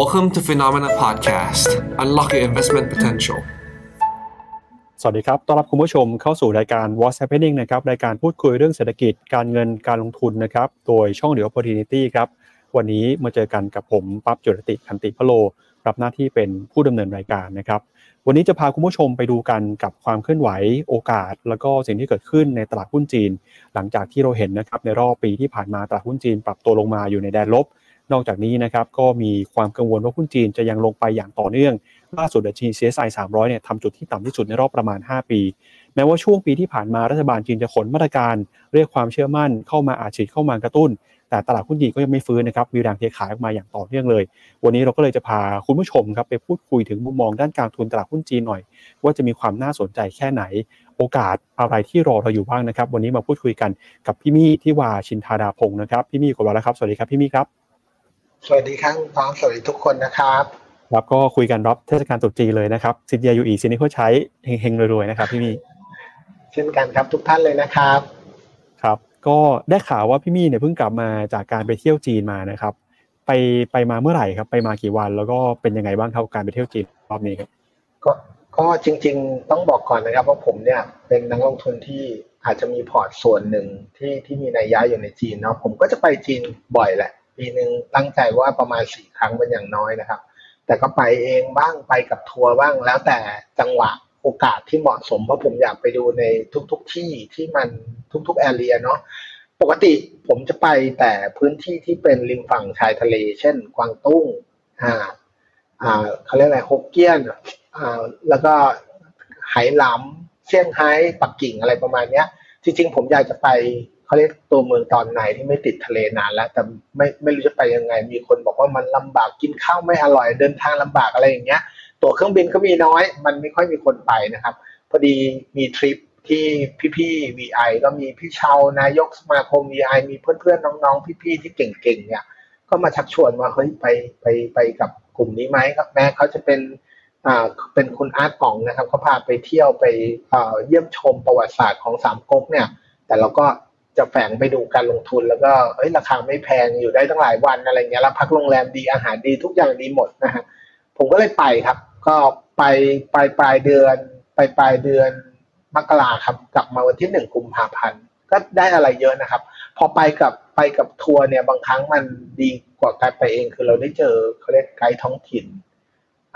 Welcome to Phenomena Podcast. Unlock your investment potential. สวัสดีครับ ต้อนรับคุณผู้ชมเข้าสู่รายการ What's Happening นะครับ รายการพูดคุยเรื่องเศรษฐกิจ การเงิน การลงทุนนะครับ โดยช่องเดียว Opportunity ครับ วันนี้มาเจอกันกับผม ปั๊บจุรติคันติพโล รับหน้าที่เป็นผู้ดำเนินรายการนะครับ วันนี้จะพาคุณผู้ชมไปดูกันกับความเคลื่อนไหว โอกาส แล้วก็สิ่งที่เกิดขึ้นในตลาดหุ้นจีน หลังจากที่เราเห็นนะครับในรอบปีที่ผ่านมาตลาดหุ้นจีน ปรับตัวลงมาอยู่ในแดนลบ นอกจากนี้นะครับก็มีความกังวลว่าหุ้นจีนจะยังลงไปอย่างต่อเนื่อง ล่าสุดดัชนี CSI 300เนี่ยทำจุดที่ต่ำที่สุดในรอบประมาณ 5 ปี แม้ว่าช่วงปีที่ผ่านมารัฐบาลจีนจะขนมาตรการ เรียกความเชื่อมั่นเข้ามาอาจฉีดเข้ามากระตุ้น แต่ตลาดหุ้นจีนก็ยังไม่ฟื้นนะครับมีแรงเทขายออกมาอย่างต่อเนื่องเลย วันนี้เราก็เลยจะพาคุณผู้ชมครับไปพูดคุยถึงมุมมองด้านการทุนตลาดหุ้นจีนหน่อย ว่าจะมีความน่าสนใจแค่ไหน โอกาสอะไรที่รอเราอยู่บ้างนะครับ วันนี้มาพูดคุยกันกับพี่มี่ที่วาชินทาดาพงศ์นะครับพี่มี่กดวาแล้วครับสวัสดีครับพี่มี่ครับ สวัสดีครับพร้อมสวัสดีทุกคนนะครับครับก็คุยกันรับเทศกาลตรุษจีนเลยนะครับสินเดียอยู่อีสินนี้เพื่อใช้เฮงๆรวยๆนะครับพี่มี่เช่นกันครับทุกท่านเลยนะครับครับ ก็ได้ข่าวว่าพี่มี่เนี่ยเพิ่งกลับมาจากการไปเที่ยวจีนมานะครับ ไปไปมาเมื่อไหร่ครับ ไปมากี่วัน แล้วก็เป็นยังไงบ้างครับการไปเที่ยวจีนรอบนี้ครับก็ก็จริง ๆ ต้องบอกก่อนนะครับว่าผมเนี่ยเป็นนักลงทุนที่อาจจะมีพอร์ตส่วนหนึ่งที่ที่มีนัยยะอยู่ในจีนเนาะผมก็จะไปจีนบ่อยแหละ ปีหนึ่งตั้งใจว่าประมาณสี่ครั้งเป็นอย่างน้อยนะครับ แต่ก็ไปเองบ้างไปกับทัวร์บ้างแล้วแต่จังหวะโอกาสที่เหมาะสมเพราะผมอยากไปดูในทุกๆทที่ที่มันทุกๆแอเรียเนาะปกติผมจะไปแต่พื้นที่ที่เป็นริมฝั่งชายทะเล เช่น กวางตุ้งอ่าอ่าเขาเรียกอะไรฮกเกี้ยนอ่าแล้วก็ไหหลำเซี่ยงไฮ้ปักกิ่งอะไรประมาณเนี้ย จริงๆ ผมอยากจะไป เขาเรียกตัวเมืองตอนไหนที่ไม่ติดทะเลนานแล้ว แต่ไม่ไม่รู้จะไปยังไง มีคนบอกว่ามันลำบากกินข้าวไม่อร่อยเดินทางลำบากอะไรอย่างเงี้ย ตั๋วเครื่องบินก็มีน้อย มันไม่ค่อยมีคนไปนะครับ พอดีมีทริปที่พี่ๆ VI ก็มีพี่เชานายกสมาคม VI มีเพื่อนๆน้องๆ พี่ๆ ที่เก่งๆ เนี่ย ก็มาชักชวนว่าเฮ้ยไปไปไปกับกลุ่มนี้ไหมครับแม้เขาจะเป็นอ่าเป็นคุณอาร์ตป่องนะครับเขาพาไปเที่ยวไปอ่าเยี่ยมชมประวัติศาสตร์ของสามก๊กเนี่ย แต่เราก็ จะแฝงไปดูการลงทุนแล้วก็เอ้ยราคาไม่แพงอยู่ได้ตั้งหลายวันอะไรเงี้ยแล้วพักโรงแรมดีอาหารดีทุกอย่างดีหมดนะฮะผมก็เลยไปครับ ก็ไปปลายปลายเดือนไปปลายเดือนมกราครับกลับมาวันที่หนึ่งกุมภาพันธ์ก็ได้อะไรเยอะนะครับ พอไปกับไปกับทัวร์เนี่ยบางครั้งมันดีกว่าการไปเองคือเราได้เจอเขาเรียกไกด์ท้องถิ่น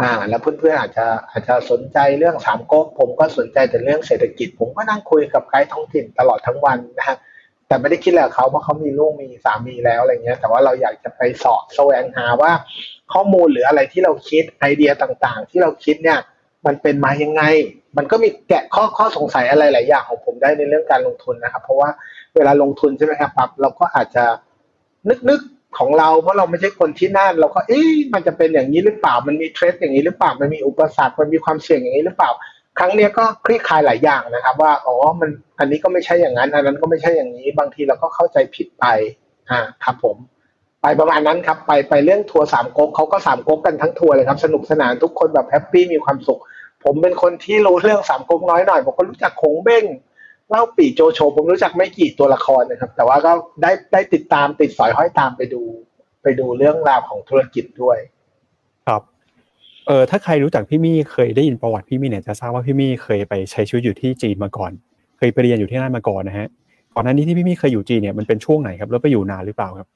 อ่า แล้วเพื่อนๆอาจจะอาจจะสนใจเรื่องสามก๊กผมก็สนใจแต่เรื่องเศรษฐกิจ ผมก็นั่งคุยกับไกด์ท้องถิ่นตลอดทั้งวันนะฮะ แต่ไม่ได้คิดอะไรกับเขาเพราะเขามีลูกมีสามีแล้วอะไรเงี้ย แต่ว่าเราอยากจะไปสอบแสวงหาว่าข้อมูลหรืออะไรที่เราคิดไอเดียต่างๆ ที่เราคิดเนี่ยมันเป็นมายังไง มันก็มีแกะข้อข้อสงสัยอะไรหลายอย่างของผมได้ในเรื่องการลงทุนนะครับ เพราะว่าเวลาลงทุนใช่ไหมครับปั๊บเราก็อาจจะนึกๆของเราเพราะเราไม่ใช่คนที่นั่น เราก็เอ๊ะมันจะเป็นอย่างนี้หรือเปล่า มันมีเทรดอย่างนี้หรือเปล่า มันมีอุปสรรค มันมีความเสี่ยงอย่างนี้หรือเปล่า ครั้งเนี้ยก็คลี่คลายหลายอย่างนะครับ ว่าอ๋อมันอันนี้ก็ไม่ใช่อย่างนั้นอันนั้นก็ไม่ใช่อย่างนี้ บางทีเราก็เข้าใจผิดไปอ่าครับผม ไปประมาณนั้นครับไปไปเรื่องทัวร์สามก๊กเขาก็สามก๊กกันทั้งทัวร์เลยครับ สนุกสนานทุกคนแบบแฮปปี้มีความสุข ผมเป็นคนที่รู้เรื่องสามก๊กน้อยหน่อยผมก็รู้จักคงเบ้งเล่าปีโจโฉผมรู้จักไม่กี่ตัวละครนะครับ แต่ว่าก็ได้ได้ติดตามติดสอยห้อยตามไปดู ไปดูเรื่องราวของธุรกิจด้วย เออถ้าใครรู้จักพี่มี่เคยได้ยินประวัติพี่มี่เนี่ยจะทราบว่าพี่มี่เคยไปใช้ชีวิตอยู่ที่จีนมาก่อน เคยไปเรียนอยู่ที่นั่นมาก่อนนะฮะก่อนหน้านี้ที่พี่มี่เคยอยู่จีนเนี่ยมันเป็นช่วงไหนครับแล้วไปอยู่นานหรือเปล่าครับ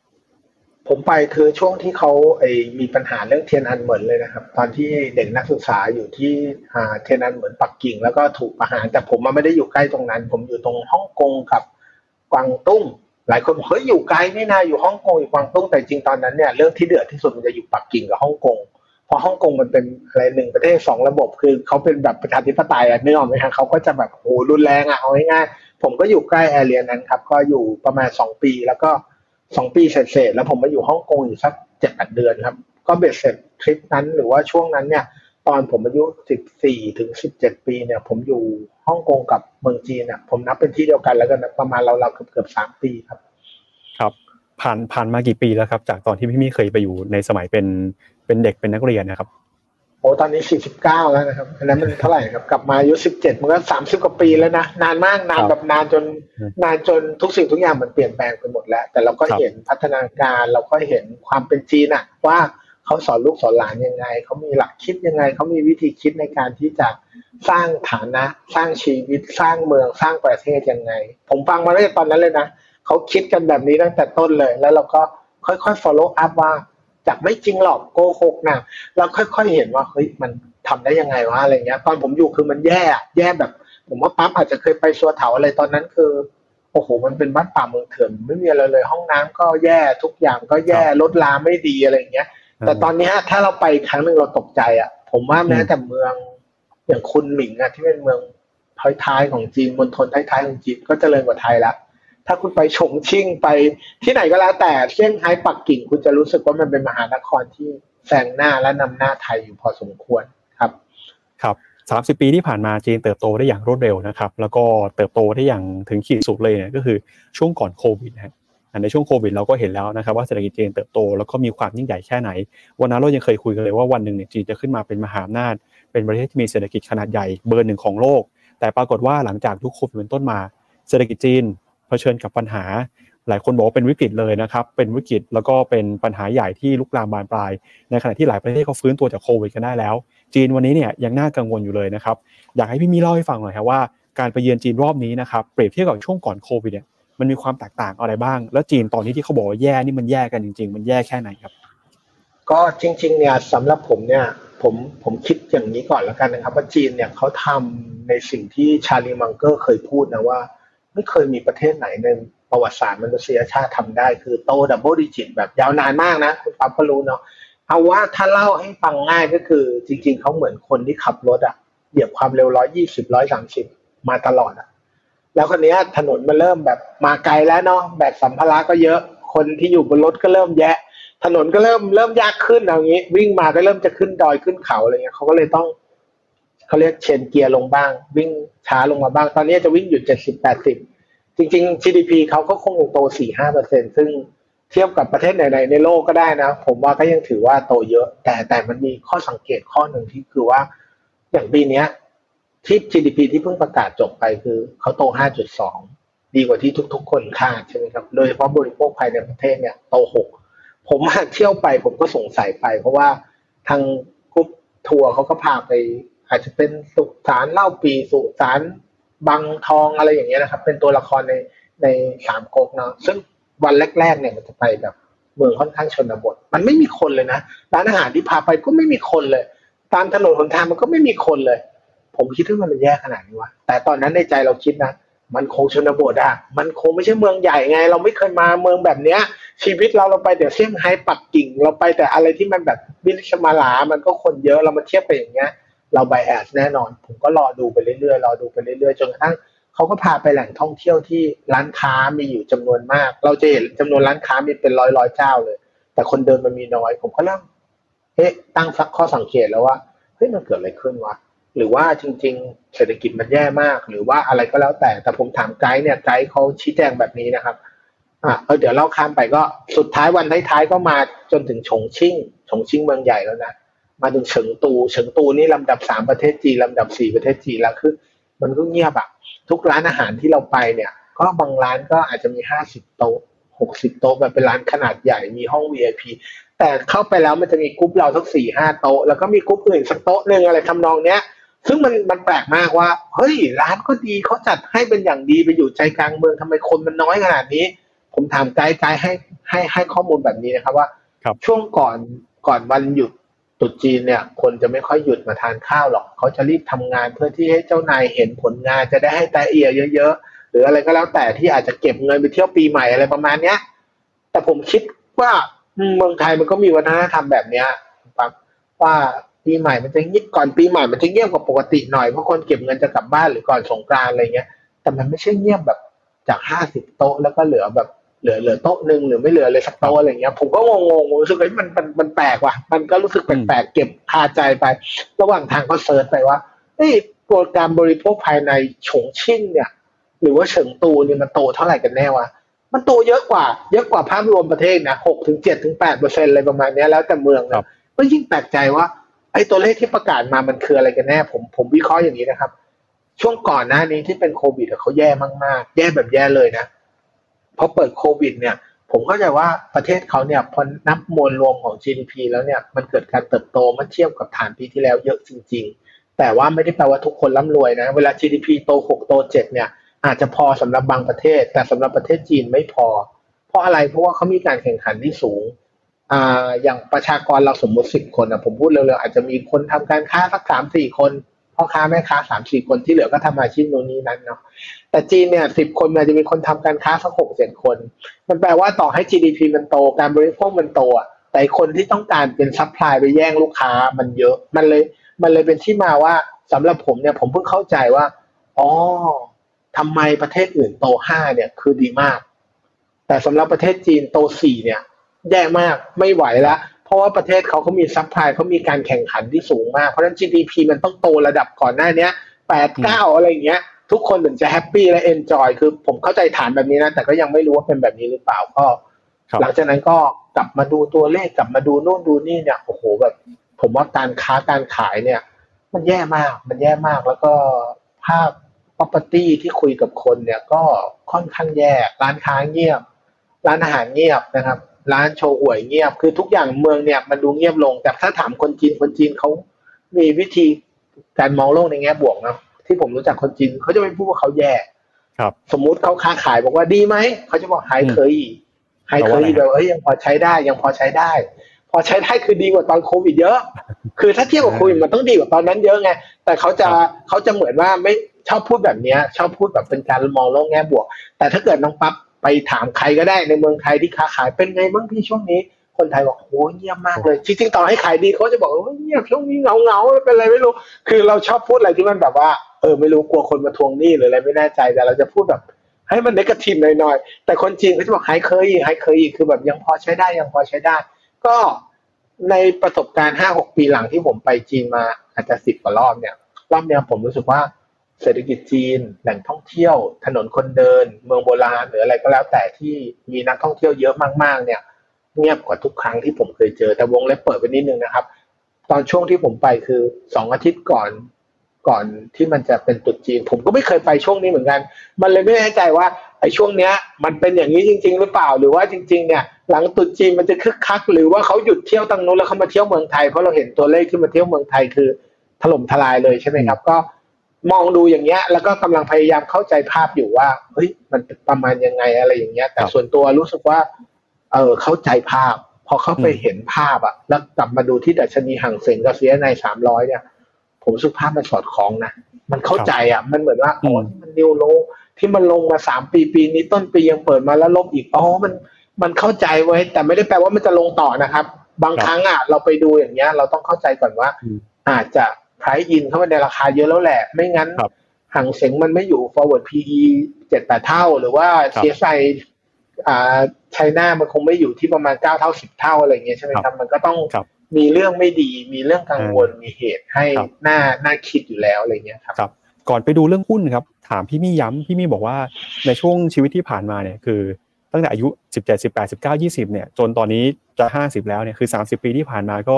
ผมไปคือช่วงที่เขาไอมีปัญหาเรื่องเทียนอันเหมินเลยนะครับ ตอนที่เด็กนักศึกษาอยู่ที่อ่าเทียนอันเหมินปักกิ่ง แล้วก็ถูกประหารแต่ผมมาไม่ได้อยู่ใกล้ตรงนั้น ผมอยู่ตรงฮ่องกงกับกวางตุ้งหลายคนบอกเฮ้ยอยู่ไกลนี่นาอยู่ฮ่องกงอยู่กวางตุ้งแต่จริงตอนนั้นเนี่ยเรื่องที่เดือดที่สุดมันจะอยู่ปักกิ่งกับฮ่องกง ราะฮ่องกงมันเป็นอะไรหนึ่งประเทศสองระบบ คือเขาเป็นแบบประชาธิปไตยอะนึกออกไหมฮะเขาก็จะแบบโหรุนแรงอะเอาง่ายๆผมก็อยู่ใกล้แอเรียนั้นครับ ก็อยู่ประมาณสองปี แล้วก็สองปีเสร็จๆแล้วผมมาอยู่ฮ่องกงอยู่สักเจ็ดแปดเดือนครับ ก็เบ็ดเสร็จทริปนั้นหรือว่าช่วงนั้นเนี่ย ตอนผมอายุสิบสี่ถึงสิบเจ็ดปีเนี่ย ผมอยู่ฮ่องกงกับเมืองจีนเนี่ยผมนับเป็นที่เดียวกันแล้วกันนะประมาณเราเราเกือบเกือบสามปีครับ ผ่านผ่านมากี่ปีแล้วครับ จากตอนที่พี่มี่เคยไปอยู่ในสมัยเป็นเป็นเด็กเป็นนักเรียนนะครับโอ้ตอนนี้สี่สิบเก้าแล้วนะครับอันนั้นมันเท่าไหร่ครับ กลับมาอายุสิบเจ็ดมันก็สามสิบกว่าปีแล้วนะนานมากนานครับแบบนานจนอืมนานจนทุกสิ่งทุกอย่างมันเปลี่ยนแปลงไปหมดแล้ว แต่เราก็ครับเห็นพัฒนาการเราก็เห็นความเป็นจีนอะว่าเขเขาสอนลูกสอนหลานยังไงเขามีหลักคิดยังไงเขามีวิธีคิดในการที่จะสร้างฐานะ สร้างชีวิตสร้างเมืองสร้างประเทศยังไง ผมฟังมาตั้งแต่ตอนนั้นเลยนะ เขาคิดกันแบบนี้ตั้งแต่ต้นเลย แล้วเราก็ค่อยๆ follow up ว่าจากไม่จริงหรอกโกหกนะเราค่อยๆเห็นว่าเฮ้ยมันทำได้ยังไงวะอะไรเงี้ย ตอนผมอยู่คือมันแย่แย่แบบ ผมว่าปั๊บอาจจะเคยไปชัวเถาอะไรตอนนั้นคือโอ้โหมันเป็นบ้านป่าเมืองเถื่อนไม่มีอะไรเลย ห้องน้ำก็แย่ทุกอย่างก็แย่รถลาไม่ดีอะไรเงี้ย แต่ตอนนี้ถ้าเราไปครั้งหนึ่งเราตกใจอะ ผมว่าแม้แต่เมืองอย่างคุนหมิงอะที่เป็นเมืองท้ายๆของจีนมณฑลท้ายๆของจีนก็เจริญกว่าไทยแล้ว ถ้าคุณไปฉงชิ่งไปที่ไหนก็แล้วแต่เซี่ยงไฮ้ปักกิ่ง คุณจะรู้สึกว่ามันเป็นมหานครที่แซงหน้าและนำหน้าไทยอยู่พอสมควรครับ ครับสามสิบปีที่ผ่านมาจีนเติบโตได้อย่างรวดเร็วนะครับ แล้วก็เติบโตได้อย่างถึงขีดสุดเลยเนี่ยก็คือช่วงก่อนโควิดนะในช่วงโควิดเราก็เห็นแล้วนะครับว่าเศรษฐกิจจีนเติบโตแล้วก็มีความยิ่งใหญ่แค่ไหน วันนั้นเรายังเคยคุยกันเลยว่าวันหนึ่งเนี่ยจีนจะขึ้นมาเป็นมหาอำนาจ เป็นประเทศที่มีเศรษฐกิจขนาดใหญ่เบอร์หนึ่งของโลก แต่ปรากฏว่าหลังจากยุคโควิดเป็นต้นมา เศรษฐกิจจีน ผชิญกับปัญหา หลายคนบอกว่าเป็นวิกฤตเลยนะครับเป็นวิกฤตแล้วก็เป็นปัญหาใหญ่ที่ลุกลามบานปลาย ในขณะที่หลายประเทศเขาฟื้นตัวจากโควิดกันได้แล้ว จีนวันนี้เนี่ยยังน่ากังวลอยู่เลยนะครับอยากให้พี่มีเล่าให้ฟังหน่อยครับว่าการไปเยือนจีนรอบนี้นะครับเปรียบเทียบกับช่วงก่อนโควิดเนี่ยมันมีความแตกต่างอะไรบ้าง แล้วจีนตอนนี้ที่เขาบอกว่าแย่นี่มันแย่กันจริง ๆ มันแย่แค่ไหนครับ ก็จริง ๆ เนี่ยสำหรับผมเนี่ยผมผมคิดอย่างนี้ก่อนแล้วกันนะครับ ว่าจีนเนี่ยเขาทำในสิ่งที่ Charlie Munger เคยพูดนะว่า ไม่เคยมีประเทศไหนในประวัติศาสตร์มนุษยชาติทำได้ คือโต double digit แบบยาวนานมากนะ คุณปั๊บก็รู้เนาะเอาว่าถ้าเล่าให้ฟังง่ายก็คือ จริง ๆเขาเหมือนคนที่ขับรถอะเหยียบความเร็วร้อยยี่สิบร้อยสามสิบมาตลอดอะแล้วคนนี้ถนนมันเริ่มแบบมาไกลแล้วเนาะแบบสัมภาระก็เยอะคนที่อยู่บนรถก็เริ่มแยะ ถนนก็เริ่มเริ่มยากขึ้นเอางี้ วิ่งมาก็เริ่มจะขึ้นดอยขึ้นเขาอะไรเงี้ยเขาก็เลยต้อง เขาเรียกเชนเกียร์ลงบ้าง วิ่งช้าลงมาบ้าง ตอนนี้จะวิ่งอยู่เจ็ดสิบแปดสิบจริง ๆ GDP เขาก็คงยังโตสี่ห้าเปอร์เซ็นซึ่งเทียบกับประเทศไหนๆในโลกก็ได้นะ ผมว่าก็ยังถือว่าโตเยอะ แต่แต่มันมีข้อสังเกตข้อหนึ่งที่คือว่า อย่างปีนี้ที่ GDP ที่เพิ่งประกาศจบไปคือเขาโต 5.2 ดีกว่าที่ทุก ๆ คนคาดใช่ไหมครับ โดยเฉพาะบริโภคภายในประเทศเนี่ยโต 6 ผมมาเที่ยวไปผมก็สงสัยไป เพราะว่าทางกรุ๊ปทัวร์เขาก็พาไป อาจจะเป็นสุสานเล่าปีสุสานบางทองอะไรอย่างเงี้ยนะครับ เป็นตัวละครในในสามก๊กเนาะซึ่งวันแรกๆเนี่ยมันจะไปแบบเมืองค่อนข้างชนบท มันไม่มีคนเลยนะร้านอาหารที่พาไปก็ไม่มีคนเลย ตามถนนหนทางมันก็ไม่มีคนเลย ผมคิดว่ามันแย่ขนาดนี้วะแต่ตอนนั้นในใจเราคิดนะมันคงชนบทอะมันคงไม่ใช่เมืองใหญ่ไง เราไม่เคยมาเมืองแบบเนี้ย ชีวิตเราเราไปแต่เซี่ยงไฮ้ปักกิ่ง เราไปแต่อะไรที่มันแบบวิลชมาลา มันก็คนเยอะเรามาเทียบไปอย่างเงี้ย เราไบแอสแน่นอน ผมก็รอดูไปเรื่อยๆรอดูไปเรื่อยๆจนกระทั่งเขาก็พาไปแหล่งท่องเที่ยวที่ร้านค้ามีอยู่จำนวนมาก เราจะเห็นจำนวนร้านค้ามีเป็นร้อยร้อยๆเจ้าเลย แต่คนเดินมันมีน้อย ผมก็เริ่มเอ๊ะตั้งสักข้อสังเกตแล้วว่าเฮ้ยมันเกิดอะไรขึ้นวะหรือว่าจริง ๆ เศรษฐกิจมันแย่มาก หรือว่าอะไรก็แล้วแต่ แต่ผมถามไกด์เนี่ยไกด์เขาชี้แจงแบบนี้นะครับอะเเดี๋ยวเราข้ามไปก็สุดท้ายวันท้ายๆก็มาจนถึงฉงชิ่งฉงชิ่งเมืองใหญ่แล้วนะ มาถึงเฉิงตูเฉิงตูนี่ลำดับสามประเทศจีนลำดับสี่ประเทศจีนแล้วคือ มันก็เงียบอะทุกร้านอาหารที่เราไปเนี่ย ก็บางร้านก็อาจจะมีห้าสิบโต๊ะหกสิบโต๊ะแบบเป็นร้านขนาดใหญ่มีห้อง VIP แต่เข้าไปแล้วมันจะมีกรุ๊ปเราทั้งสี่ห้าโต๊ะแล้วก็มีกรุ๊ปอื่นสักโต๊ะหนึ่งอะไรทำนองเนี้ยซึ่งมันมันแปลกมากว่า เฮ้ย ร้านก็ดีเขาจัดให้เป็นอย่างดีไปอยู่ใจกลางเมืองทำไมคนมันน้อยขนาดนี้ ผมถามไกด์ไกด์ให้ให้ให้ข้อมูลแบบนี้นะครับว่าครับช่วงก่อนก่อนวันหยุด ตรุษจีนเนี่ยคนจะไม่ค่อยหยุดมาทานข้าวหรอกเขาจะรีบทำงานเพื่อที่ให้เจ้านายเห็นผลงานจะได้ให้แต๊ะเอียเยอะๆหรืออะไรก็แล้วแต่ที่อาจจะเก็บเงินไปเที่ยวปีใหม่อะไรประมาณเนี้ย แต่ผมคิดว่าเมืองไทยมันก็มีวัฒนธรรมแบบเนี้ยครับว่าปีใหม่มันจะเงียบก่อนปีใหม่มันจะเงียบกว่าปกติหน่อยเพราะคนเก็บเงินจะกลับบ้านหรือก่อนสงกรานต์อะไรเงี้ย แต่มันไม่ใช่เงียบแบบจากห้าสิบโต๊ะแล้วก็เหลือแบบ เหลือเหลือโต๊ะหนึ่งหรือไม่เหลือเลยสักโต๊ะอะไรเงี้ยผมก็งงๆผมรู้สึกว่ามันมันมันแปลกว่ะ มันก็รู้สึกแปลกๆเก็บคาใจไป ระหว่างทางก็เซิร์ชไปว่าเอ้ยตัวการบริโภคภายในฉงชิ่งเนี่ย หรือว่าเฉิงตูเนี่ยมันโตเท่าไหร่กันแน่วะมันโตเยอะกว่า เยอะกว่าภาพรวมประเทศนะหกถึงเจ็ดถึงแปดเปอร์เซ็นต์อะไรประมาณเนี้ยแล้วแต่เมืองครันะบก็ยิ่งแปลกใจว่า ไอ้ตัวเลขที่ประกาศมามันคืออะไรกันแน่ ผมผมวิเคราะห์อย่างนี้นะครับ ช่วงก่อนหน้านี้ที่เป็นโควิดอะเขาแย่มากๆ แย่แบบแย่เลยนะ พอเปิดโควิดเนี่ยผมเข้าใจว่าประเทศเขาเนี่ยพอนับมวลรวมของ GDP แล้วเนี่ยมันเกิดการเติบโตเมื่อเทียบกับฐานปีที่แล้วเยอะจริง ๆ แต่ว่าไม่ได้แปลว่าทุกคนร่ำรวยนะเวลา GDP โต6โต7เนี่ยอาจจะพอสำหรับบางประเทศ แต่สำหรับประเทศจีนไม่พอ เพราะอะไรเพราะว่าเขามีการแข่งขันที่สูงอ่าอย่างประชากรเราสมมุติสิบคนอะผมพูดเร็วๆอาจจะมีคนทำการค้าสักสามสี่คน พ่อค้าแม่ค้าสามสี่คนที่เหลือก็ทำอาชีพโน่นนี้นั้นเนาะแต่จีนเนี่ยสิบคนมันจะมีคนทำการค้าสักหกเจ็ดคน มันแปลว่าต่อให้ GDP มันโตการบริโภคมันโตอะแต่คนที่ต้องการเป็น supply ไปแย่งลูกค้ามันเยอะมันเลย มันเลยเป็นที่มาว่าสำหรับผมเนี่ยผมเพิ่งเข้าใจว่าอ๋อทำไมประเทศอื่นโตห้าเนี่ยคือดีมาก แต่สำหรับประเทศจีนโตสี่เนี่ยแย่มากไม่ไหวแล้ว ราะว่าประเทศเขาเขามี supply เขามีการแข่งขันที่สูงมาก เพราะฉะนั้น GDP มันต้องโตระดับก่อนหน้าเนี้ยแปดเก้าอะไรอย่างเงี้ย ทุกคนถึงจะ happy และ enjoy คือผมเข้าใจฐานแบบนี้นะ แต่ก็ยังไม่รู้ว่าเป็นแบบนี้หรือเปล่าก็ครับหลังจากนั้นก็กลับมาดูตัวเลขกลับมาดูโน่นดูนี่เนี่ยโอ้โหแบบ ผมว่าการค้าการขายเนี่ย มันแย่มากมันแย่มากแล้วก็ภาค property ที่คุยกับคนเนี่ยก็ค่อนข้างแย่ร้านค้าเงียบ ร้านอาหารเงียบนะครับ ร้านโชห่วยเงียบ คือทุกอย่างเมืองเนี่ยมันดูเงียบลง แต่ถ้าถามคนจีนคนจีนเขามีวิธีการมองโลกในแง่บวกนะที่ผมรู้จักคนจีนเขาจะไม่พูดว่าเขาแย่ครับ สมมุติเขาค้าขายบอกว่าดีไหมเขาจะบอกหายเคยหายเคยแปลว่าอะไรแบบเอ้ยยังพอใช้ได้ยังพอใช้ได้ พอใช้ได้คือดีกว่าตอนโควิดเยอะ คือถ้าเทียบกับโควิดมันต้องดีกว่าตอนนั้นเยอะไงแต่เขาจะครับเขาจะเหมือนว่าไม่ชอบพูดแบบเนี้ยชอบพูดแบบเป็นการมองโลกแง่บวก แต่ถ้าเกิดน้องปั๊บ ไปถามใครก็ได้ในเมืองไทยที่ค้าขายเป็นไงบ้างพี่ช่วงนี้ คนไทยบอกโอ้เงียบมากเลยจริงๆต่อให้ขายดีเขาจะบอกว่าเงียบช่วงนี้เงาเงาๆเป็นอะไรไม่รู้ คือเราชอบพูดอะไรที่มันแบบว่าเออไม่รู้กลัวคนมาทวงหนี้หรืออะไรไม่แน่ใจแต่เราจะพูดแบบให้มันเนกาทีฟหน่อยๆ แต่คนจีนเขาจะบอกหายเคยหายเคยคือแบบยังพอใช้ได้ยังพอใช้ได้ ก็ในประสบการณ์ห้าหกปีหลังที่ผมไปจีนมาอาจจะสิบกว่ารอบเนี่ยรอบเนี้ยผมรู้สึกว่า เศรษฐกิจจีน แหล่งท่องเที่ยว ถนนคนเดิน เมืองโบราณหรืออะไรก็แล้วแต่ที่มีนักท่องเที่ยวเยอะมากๆ เนี่ย เงียบกว่าทุกครั้งที่ผมเคยเจอแต่วงเล็บเปิดไปนิดนึงนะครับ ตอนช่วงที่ผมไปคือสองอาทิตย์ก่อนก่อนที่มันจะเป็นตรุษจีน ผมก็ไม่เคยไปช่วงนี้เหมือนกัน มันเลยไม่แน่ใจว่าไอ้ช่วงเนี้ย มันเป็นอย่างนี้จริง ๆ หรือเปล่า หรือว่าจริง ๆ เนี่ย หลังตรุษจีนมันจะคึกคัก หรือว่าเขาหยุดเที่ยวตังนู้นแล้วเขามาเที่ยวเมืองไทยเพราะเราเห็นตัวเลขที่มาเที่ยวเมืองไทยคือถล่มทลายเลยใช่ไหมครับ ก็ มองดูอย่างเงี้ย แล้วก็กำลังพยายามเข้าใจภาพอยู่ว่าเฮ้ยมันประมาณยังไงอะไรอย่างเงี้ย แต่ครับส่วนตัวรู้สึกว่า เออเข้าใจภาพ พอเข้าไปอืมเห็นภาพอะแล้วกลับมาดูที่ดัชนีห่างเสียงกับเสียในสามร้อยเนี่ย ผมรู้สึกภาพมันสอดคล้องนะมันเข้าใจอะ มันเหมือนว่าอ๋ออืมที่มันนิวโลที่มันลงมาสามปีปีนี้ต้นปียังเปิดมาแล้วลบอีกอ๋อมันมันเข้าใจไว้ยแต่ไม่ได้แปลว่ามันจะลงต่อนะครับ บางครั้งอะเราไปดูอย่างเงี้ย เราต้องเข้าใจก่อนว่าอืมอาจจะ ไพรอินเข้ามาในราคาเยอะแล้วแหละ ไม่งั้นครับห่างเสียงมันไม่อยู่ forward PE เจ็ดแปดเท่า หรือว่าครับ CSI อ่าไชน่ามันคงไม่อยู่ที่ประมาณเก้าเท่าสิบเท่าอะไรอย่างเงี้ยใช่ไหมครับมันก็ต้องครับมีเรื่องไม่ดี มีเรื่องกังวลมีเหตุให้ครับหน้าหน้าคิดอยู่แล้วอะไรเงี้ยครับครับ ก่อนไปดูเรื่องหุ้นครับ ถามพี่มี่ย้ำพี่มี่บอกว่าในช่วงชีวิตที่ผ่านมาเนี่ยคือ ตั้งแต่อายุ 17 18 19 20เนี่ยจนตอนนี้จะ 50 แล้วเนี่ยคือ 30 ปีที่ผ่านมาก็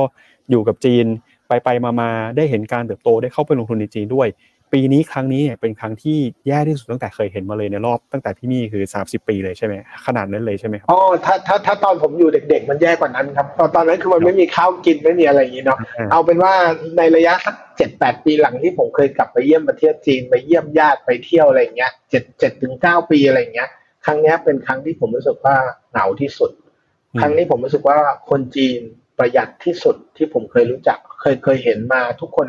อยู่กับจีน ไปไปมามาได้เห็นการเติบโตได้เข้าไปลงทุนในจีนด้วย ปีนี้ครั้งนี้เนี่ยเป็นครั้งที่แย่ที่สุดตั้งแต่เคยเห็นมาเลยในรอบตั้งแต่พี่มี่คือ 30 ปีเลยใช่ไหมขนาดนั้นเลยใช่ไหมครับอ๋อถ้าถ้าถ้าตอนผมอยู่เด็ก ๆ มันแย่กว่านั้นครับตอนตอนนั้นคือมันไม่มีข้าวกินไม่มีอะไรอย่างนี้เนาะอ่าเอาเป็นว่าในระยะสักเจ็ดแปดปีหลังที่ผมเคยกลับไปเยี่ยมประเทศจีนไปเยี่ยมญาติไปเที่ยวอะไรอย่างเงี้ยเจ็ดเจ็ดถึงเก้าปีอะไรอย่างเงี้ยครั้งเนี้ยเป็นครั้งที่ผมรู้สึกว่าเหงาที่สุดอืมครั้งนี้ผมรู้สึกว่าคนจีน ประหยัดที่สุดที่ผมเคยรู้จัก เคยเคยเห็นมา ทุกคน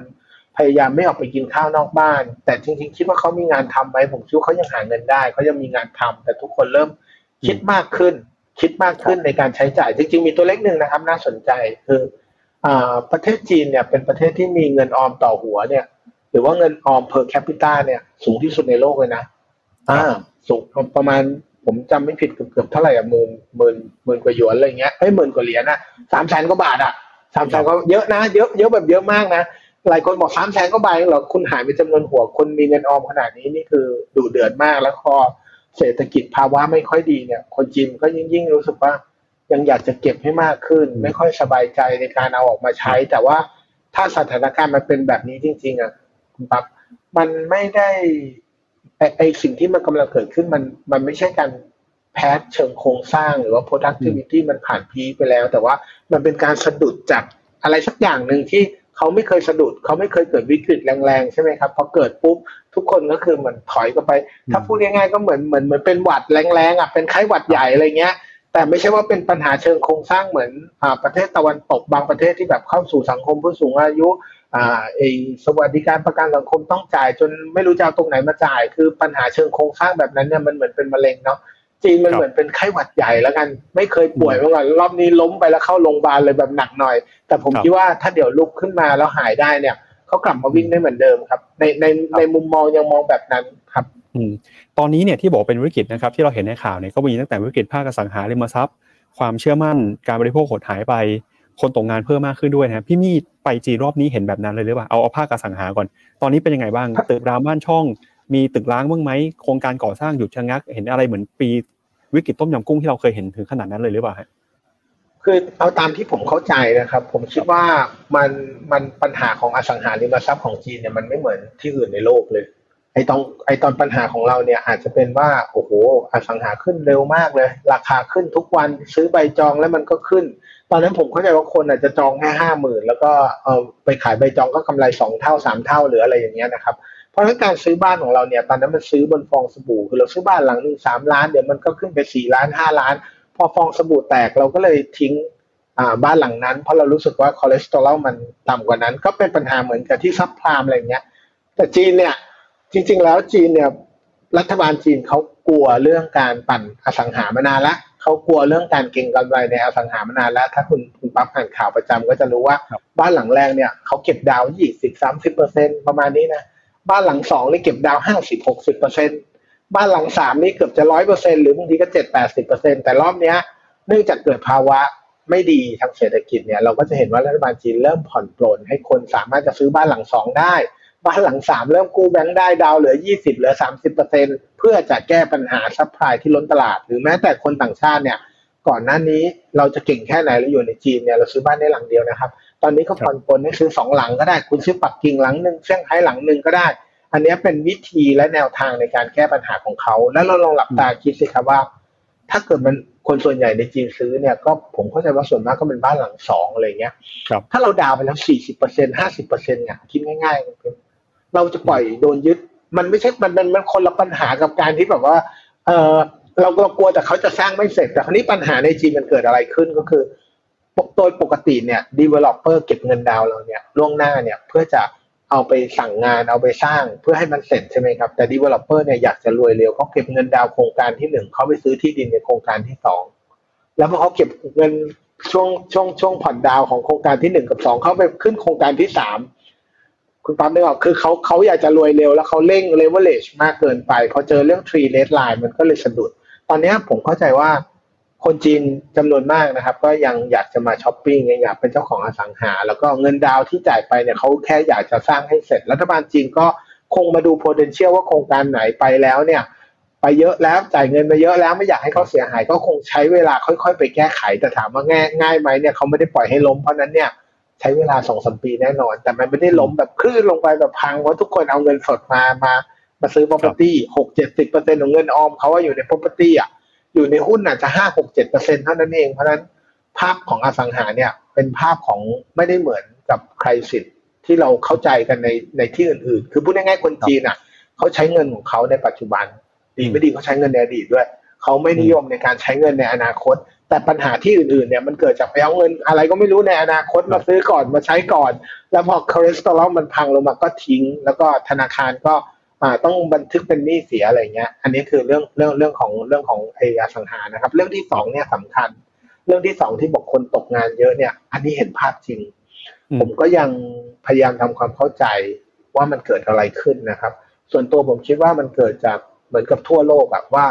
พยายามไม่ออกไปกินข้าวนอกบ้าน แต่จริงๆคิดว่าเขามีงานทำไหมผมคิดว่าเขายังหาเงินได้เขายังมีงานทำแต่ทุกคนเริ่มคิดมากขึ้น คิดมากขึ้นในการใช้จ่าย จริง ๆ มีตัวเลขหนึ่งนะครับ น่าสนใจคืออ่าประเทศจีนเนี่ยเป็นประเทศที่มีเงินออมต่อหัวเนี่ย หรือว่าเงินออม per capita เนี่ย สูงที่สุดในโลกเลยนะอ่าสูงประมาณ ผมจำไม่ผิดเกือบเท่าไหร่อะหมื่นหมื่นหมื่นกว่าหยวนอะไรเงี้ยเอ้ยหมื่นกว่าเหรียญอะสามแสนกว่าบาทอะสามแสนก็เยอะนะ เยอะเยอะแบบเยอะมากนะหลายคนบอกสามแสนก็บาทหรอคุณหายไปจำนวนหัวคนมีเงินออมขนาดนี้นี่คือดุเดือดมากแล้วพอเศรษฐกิจภาวะไม่ค่อยดีเนี่ย คนจีนก็ยิ่งยิ่งรู้สึกว่า ยังอยากจะเก็บให้มากขึ้น ไม่ค่อยสบายใจในการเอาออกมาใช้ แต่ว่าถ้าสถานการณ์มันเป็นแบบนี้จริง ๆอะคุณปั๊บมันไม่ได้ ไอไอสิ่งที่มันกำลังเกิดขึ้นมันมันไม่ใช่การแพทเชิงโครงสร้างหรือว่า productivity มันผ่านพีคไปแล้ว แต่ว่ามันเป็นการสะดุดจากอะไรสักอย่างหนึ่งที่เขาไม่เคยสะดุดเขาไม่เคยเกิดวิกฤตแรงๆ ใช่ไหมครับพอเกิดปุ๊บทุกคนก็คือเหมือนถอยกันไป ถ้าพูดง่ายๆก็เหมือนเหมือนเหมือนเป็นหวัดแรงๆอะเป็นไข้หวัดใหญ่อะไรเงี้ย แต่ไม่ใช่ว่าเป็นปัญหาเชิงโครงสร้างเหมือนอ่าประเทศตะวันตกบางประเทศที่แบบเข้าสู่สังคมผู้สูงอายุอ่า ไอสวัสดิการประกันสังคมต้องจ่าย จนไม่รู้จะเอาตรงไหนมาจ่าย คือปัญหาเชิงโครงสร้างแบบนั้นเนี่ยมันเหมือนเป็นมะเร็งเนาะจีนมันเหมือนเป็นไข้หวัดใหญ่แล้วกัน ไม่เคยป่วยมาก่อนรอบนี้ล้มไปแล้วเข้าโรงพยาบาลเลยแบบหนักหน่อย แต่ผมคิดว่าถ้าเดี๋ยวลุกขึ้นมาแล้วหายได้เนี่ยเขากลับมาวิ่งได้เหมือนเดิมครับ ในในในมุมมองยังมองแบบนั้นครับอืมตอนนี้เนี่ยที่บอกเป็นวิกฤตนะครับที่เราเห็นในข่าวเนี่ยก็มีตั้งแต่วิกฤตภาคอสังหาริมทรัพย์ ความเชื่อมั่นการบริโภคหดหายไป คนตกงานเพิ่มมากขึ้นด้วยนะครับพี่มีไปจีนรอบนี้เห็นแบบนั้นเลยหรือเปล่าเอาเอาภาคอสังหาก่อน ตอนนี้เป็นยังไงบ้าง ตึกรามบ้านช่อง มีตึกร้างบ้างไหมโครงการก่อสร้างหยุดชะงัก เห็นอะไรเหมือนปีวิกฤตต้มยำกุ้งที่เราเคยเห็นถึงขนาดนั้นเลยหรือเปล่าฮะคือเอาตามที่ผมเข้าใจนะครับ ผมคิดว่ามันมันปัญหาของอสังหาริมทรัพย์ของจีนเนี่ยมันไม่เหมือนที่อื่นในโลกเลยไอตอนไอตอนปัญหาของเราเนี่ยอาจจะเป็นว่าโอ้โหอสังหาขึ้นเร็วมากเลย ราคาขึ้นทุกวันซื้อใบจองแล้วมันก็ขึ้น ตอนนั้นผมเข้าใจว่าคนอาจจะจองแค่ห้าหมื่นแล้วก็เออไปขายใบจองก็กำไรสองเท่าสามเท่าหรืออะไรอย่างเงี้ยนะครับเพราะฉะนั้นการซื้อบ้านของเราเนี่ยตอนนั้นมันซื้อบนฟองสบู่คือเราซื้อบ้านหลังหนึ่งสามล้านเดี๋ยวมันก็ขึ้นไปสี่ล้านห้าล้าน พอฟองสบู่แตกเราก็เลยทิ้งอ่าบ้านหลังนั้น เพราะเรารู้สึกว่า collateral มันต่ำกว่านั้น ก็เป็นปัญหาเหมือนกับที่ subprime อะไรเงี้ย แต่จีนเนี่ยจริง ๆ แล้วจีนเนี่ยรัฐบาลจีนเขากลัวเรื่องการปั่นอสังหามานานละ เขากลัวเรื่องการเก็งกำไรในอสังหามานานแล้ว ถ้าคุณคุณปั๊บอ่านข่าวประจำก็จะรู้ว่าบ้านหลังแรกเนี่ยเขาเก็บดาวยี่สิบสามสิบเปอร์เซ็นประมาณนี้นะบ้านหลังสองนี่เก็บดาวห้าสิบหกสิบเปอร์เซ็นบ้านหลังสามนี่เกือบจะร้อยเปอร์เซ็นหรือบางทีก็เจ็ดแปดสิบเปอร์เซ็นแต่รอบเนี้ยเนื่องจากเกิดภาวะไม่ดีทางเศรษฐกิจเนี่ยเราก็จะเห็นว่ารัฐบาลจีนเริ่มผ่อนปลนให้คนสามารถจะซื้อบ้านหลังสองได้ บ้านหลังสามเริ่มกู้แบงค์ได้ down เหลือยี่สิบเหลือสามสิบเปอร์เซ็นต์เพื่อจะแก้ปัญหา supply ที่ล้นตลาด หรือแม้แต่คนต่างชาติเนี่ย ก่อนหน้านี้เราจะเก่งแค่ไหนเราอยู่ในจีนเนี่ยเราซื้อบ้านได้หลังเดียวนะครับ ตอนนี้ก็ผ่อนปลนให้ซื้อสองหลังก็ได้ คุณซื้อปักกิ่งหลังหนึ่งเซี่ยงไฮ้หลังหนึ่งก็ได้ อันนี้เป็นวิธีและแนวทางในการแก้ปัญหาของเขา แล้วเราลองหลับตาคิดสิครับว่า ถ้าเกิดมันคนส่วนใหญ่ในจีนซื้อเนี่ยก็ผมเข้าใจว่าส่วนมากก็เป็นบ้านหลังสองอะไรเงี้ยครับถ้าเราดาวน์ไปแล้วสี่สิบเปอร์เซ็นห้าสิบเปอร์เซ็นเนี่ยคิดง่ายๆ เราจะปล่อยโดนยึด มันไม่ใช่มันมันมันคนละปัญหากับการที่แบบว่าเออเราก็กลัวแต่เขาจะสร้างไม่เสร็จ แต่คราวนี้ปัญหาในจีนมันเกิดอะไรขึ้นก็คือโดยปกติเนี่ย developer เก็บเงินดาวเราเนี่ยล่วงหน้าเนี่ยเพื่อจะเอาไปสั่งงานเอาไปสร้างเพื่อให้มันเสร็จใช่ไหมครับ แต่ developer เนี่ยอยากจะรวยเร็วเขาเก็บเงินดาวโครงการที่หนึ่งเขาไปซื้อที่ดินในโครงการที่สองแล้วพอเขาเก็บเงินช่วงช่วงช่วงผ่อนดาวของโครงการที่หนึ่งกับสองเขาไปขึ้นโครงการที่สาม คุณปั๊มนึกออกคือเขาเขาอยากจะรวยเร็วแล้วเขาเร่ง leverage มากเกินไปพอเจอเรื่อง tree red line มันก็เลยสะดุด ตอนนี้ผมเข้าใจว่าคนจีนจำนวนมากนะครับ ก็ยังอยากจะมาช้อปปิ้งยังอยากเป็นเจ้าของอสังหา แล้วก็เงินดาวที่จ่ายไปเนี่ยเขาแค่อยากจะสร้างให้เสร็จ รัฐบาลจีนก็คงมาดู potential ว่าโครงการไหนไปแล้วเนี่ย ไปเยอะแล้วจ่ายเงินไปเยอะแล้วไม่อยากให้เขาเสียหาย ก็คงใช้เวลาค่อยๆ ไปแก้ไขแต่ถามว่าง่ายง่ายไหมเนี่ยเขาไม่ได้ปล่อยให้ล้มเพราะนั้นเนี่ย ช้เวลาสองสมปีแน่นอน แต่มันไม่ได้ล้มแบบคลื่นลงไปแบบพังเพราทุกคนเอาเงินสดมามามาซื้อ property หกเจ็ดสิบเปอร์เซ็นของเงินออมเขาว่าอยู่ใน property อะอยู่ในหุ้นอาจจะห้าหกเจ็ดเปอร์เซ็นเท่านั้นเอง เพราะฉะนั้นภาพของอสังหาเนี่ยเป็นภาพของไม่ได้เหมือนกับใครสิทธิ์ที่เราเข้าใจกันในในที่อื่นๆ คือพูดง่ายๆคนจีนอะเขาใช้เงินของเขาในปัจจุบัน ดีไม่ดีเขาใช้เงินในอดีตด้วย เขาไม่นิยมในการใช้เงินในอนาคต แต่ปัญหาที่อื่นๆเนี่ยมันเกิดจากไปเอาเงิน อะไรก็ไม่รู้ในอนาคตมาซื้อก่อนมาใช้ก่อน แล้วพอคอเลสเตอรอลมันพังลงมาก็ทิ้ง แล้วก็ธนาคารก็อ่าต้องบันทึกเป็นหนี้เสียอะไรเงี้ย อันนี้คือเรื่องเรื่องเรื่องของเรื่องของไอ้อสังหานะครับ เรื่องที่สองเนี่ยสำคัญ เรื่องที่สองที่บอกคนตกงานเยอะเนี่ย อันนี้เห็นภาพจริงอืมผมก็ยังพยายามทำความเข้าใจว่ามันเกิดอะไรขึ้นนะครับ ส่วนตัวผมคิดว่ามันเกิดจากเหมือนกับทั่วโลกแบบว่า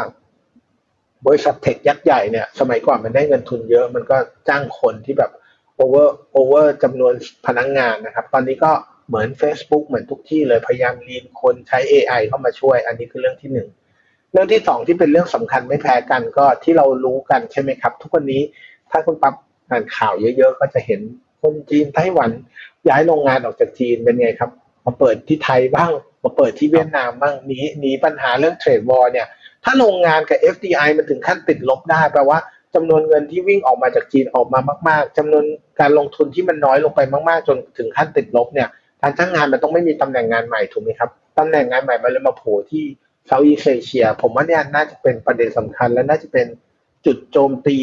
บริษัทเทคยักษ์ใหญ่เนี่ยสมัยก่อนมันได้เงินทุนเยอะ มันก็จ้างคนที่แบบโอเวอร์โอเวอร์จำนวนพนักงงานนะครับ ตอนนี้ก็เหมือน Facebook เหมือนทุกที่เลยพยายามรีนคนใช้ AI เข้ามาช่วย อันนี้คือเรื่องที่หนึ่งเรื่องที่สองที่เป็นเรื่องสำคัญไม่แพ้กันก็ที่เรารู้กันใช่ไหมครับ ทุกวันนี้ถ้าคุณปั๊บอ่านข่าวเยอะๆ ก็จะเห็นคนจีนไต้หวันย้ายโรงงานออกจากจีนเป็นไงครับ มาเปิดที่ไทยบ้าง มาเปิดที่เวียดนามบ้างหนีหนีปัญหาเรื่องเทรดวอร์เนี่ย ถ้าโรงงานกับ FDI มันถึงขั้นติดลบได้แปลว่าจำนวนเงินที่วิ่งออกมาจากจีนออกมามาก ๆจำนวนการลงทุนที่มันน้อยลงไปมาก ๆ จนถึงขั้นติดลบเนี่ยการจ้างงานมันต้องไม่มีตำแหน่งงานใหม่ถูกไหมครับตำแหน่งงานใหม่มันเลยมาโผล่ที่เซาท์อีสเอเชีย ผมว่าเนี่ยน่าจะเป็นประเด็นสำคัญ และน่าจะเป็นจุดโจมตี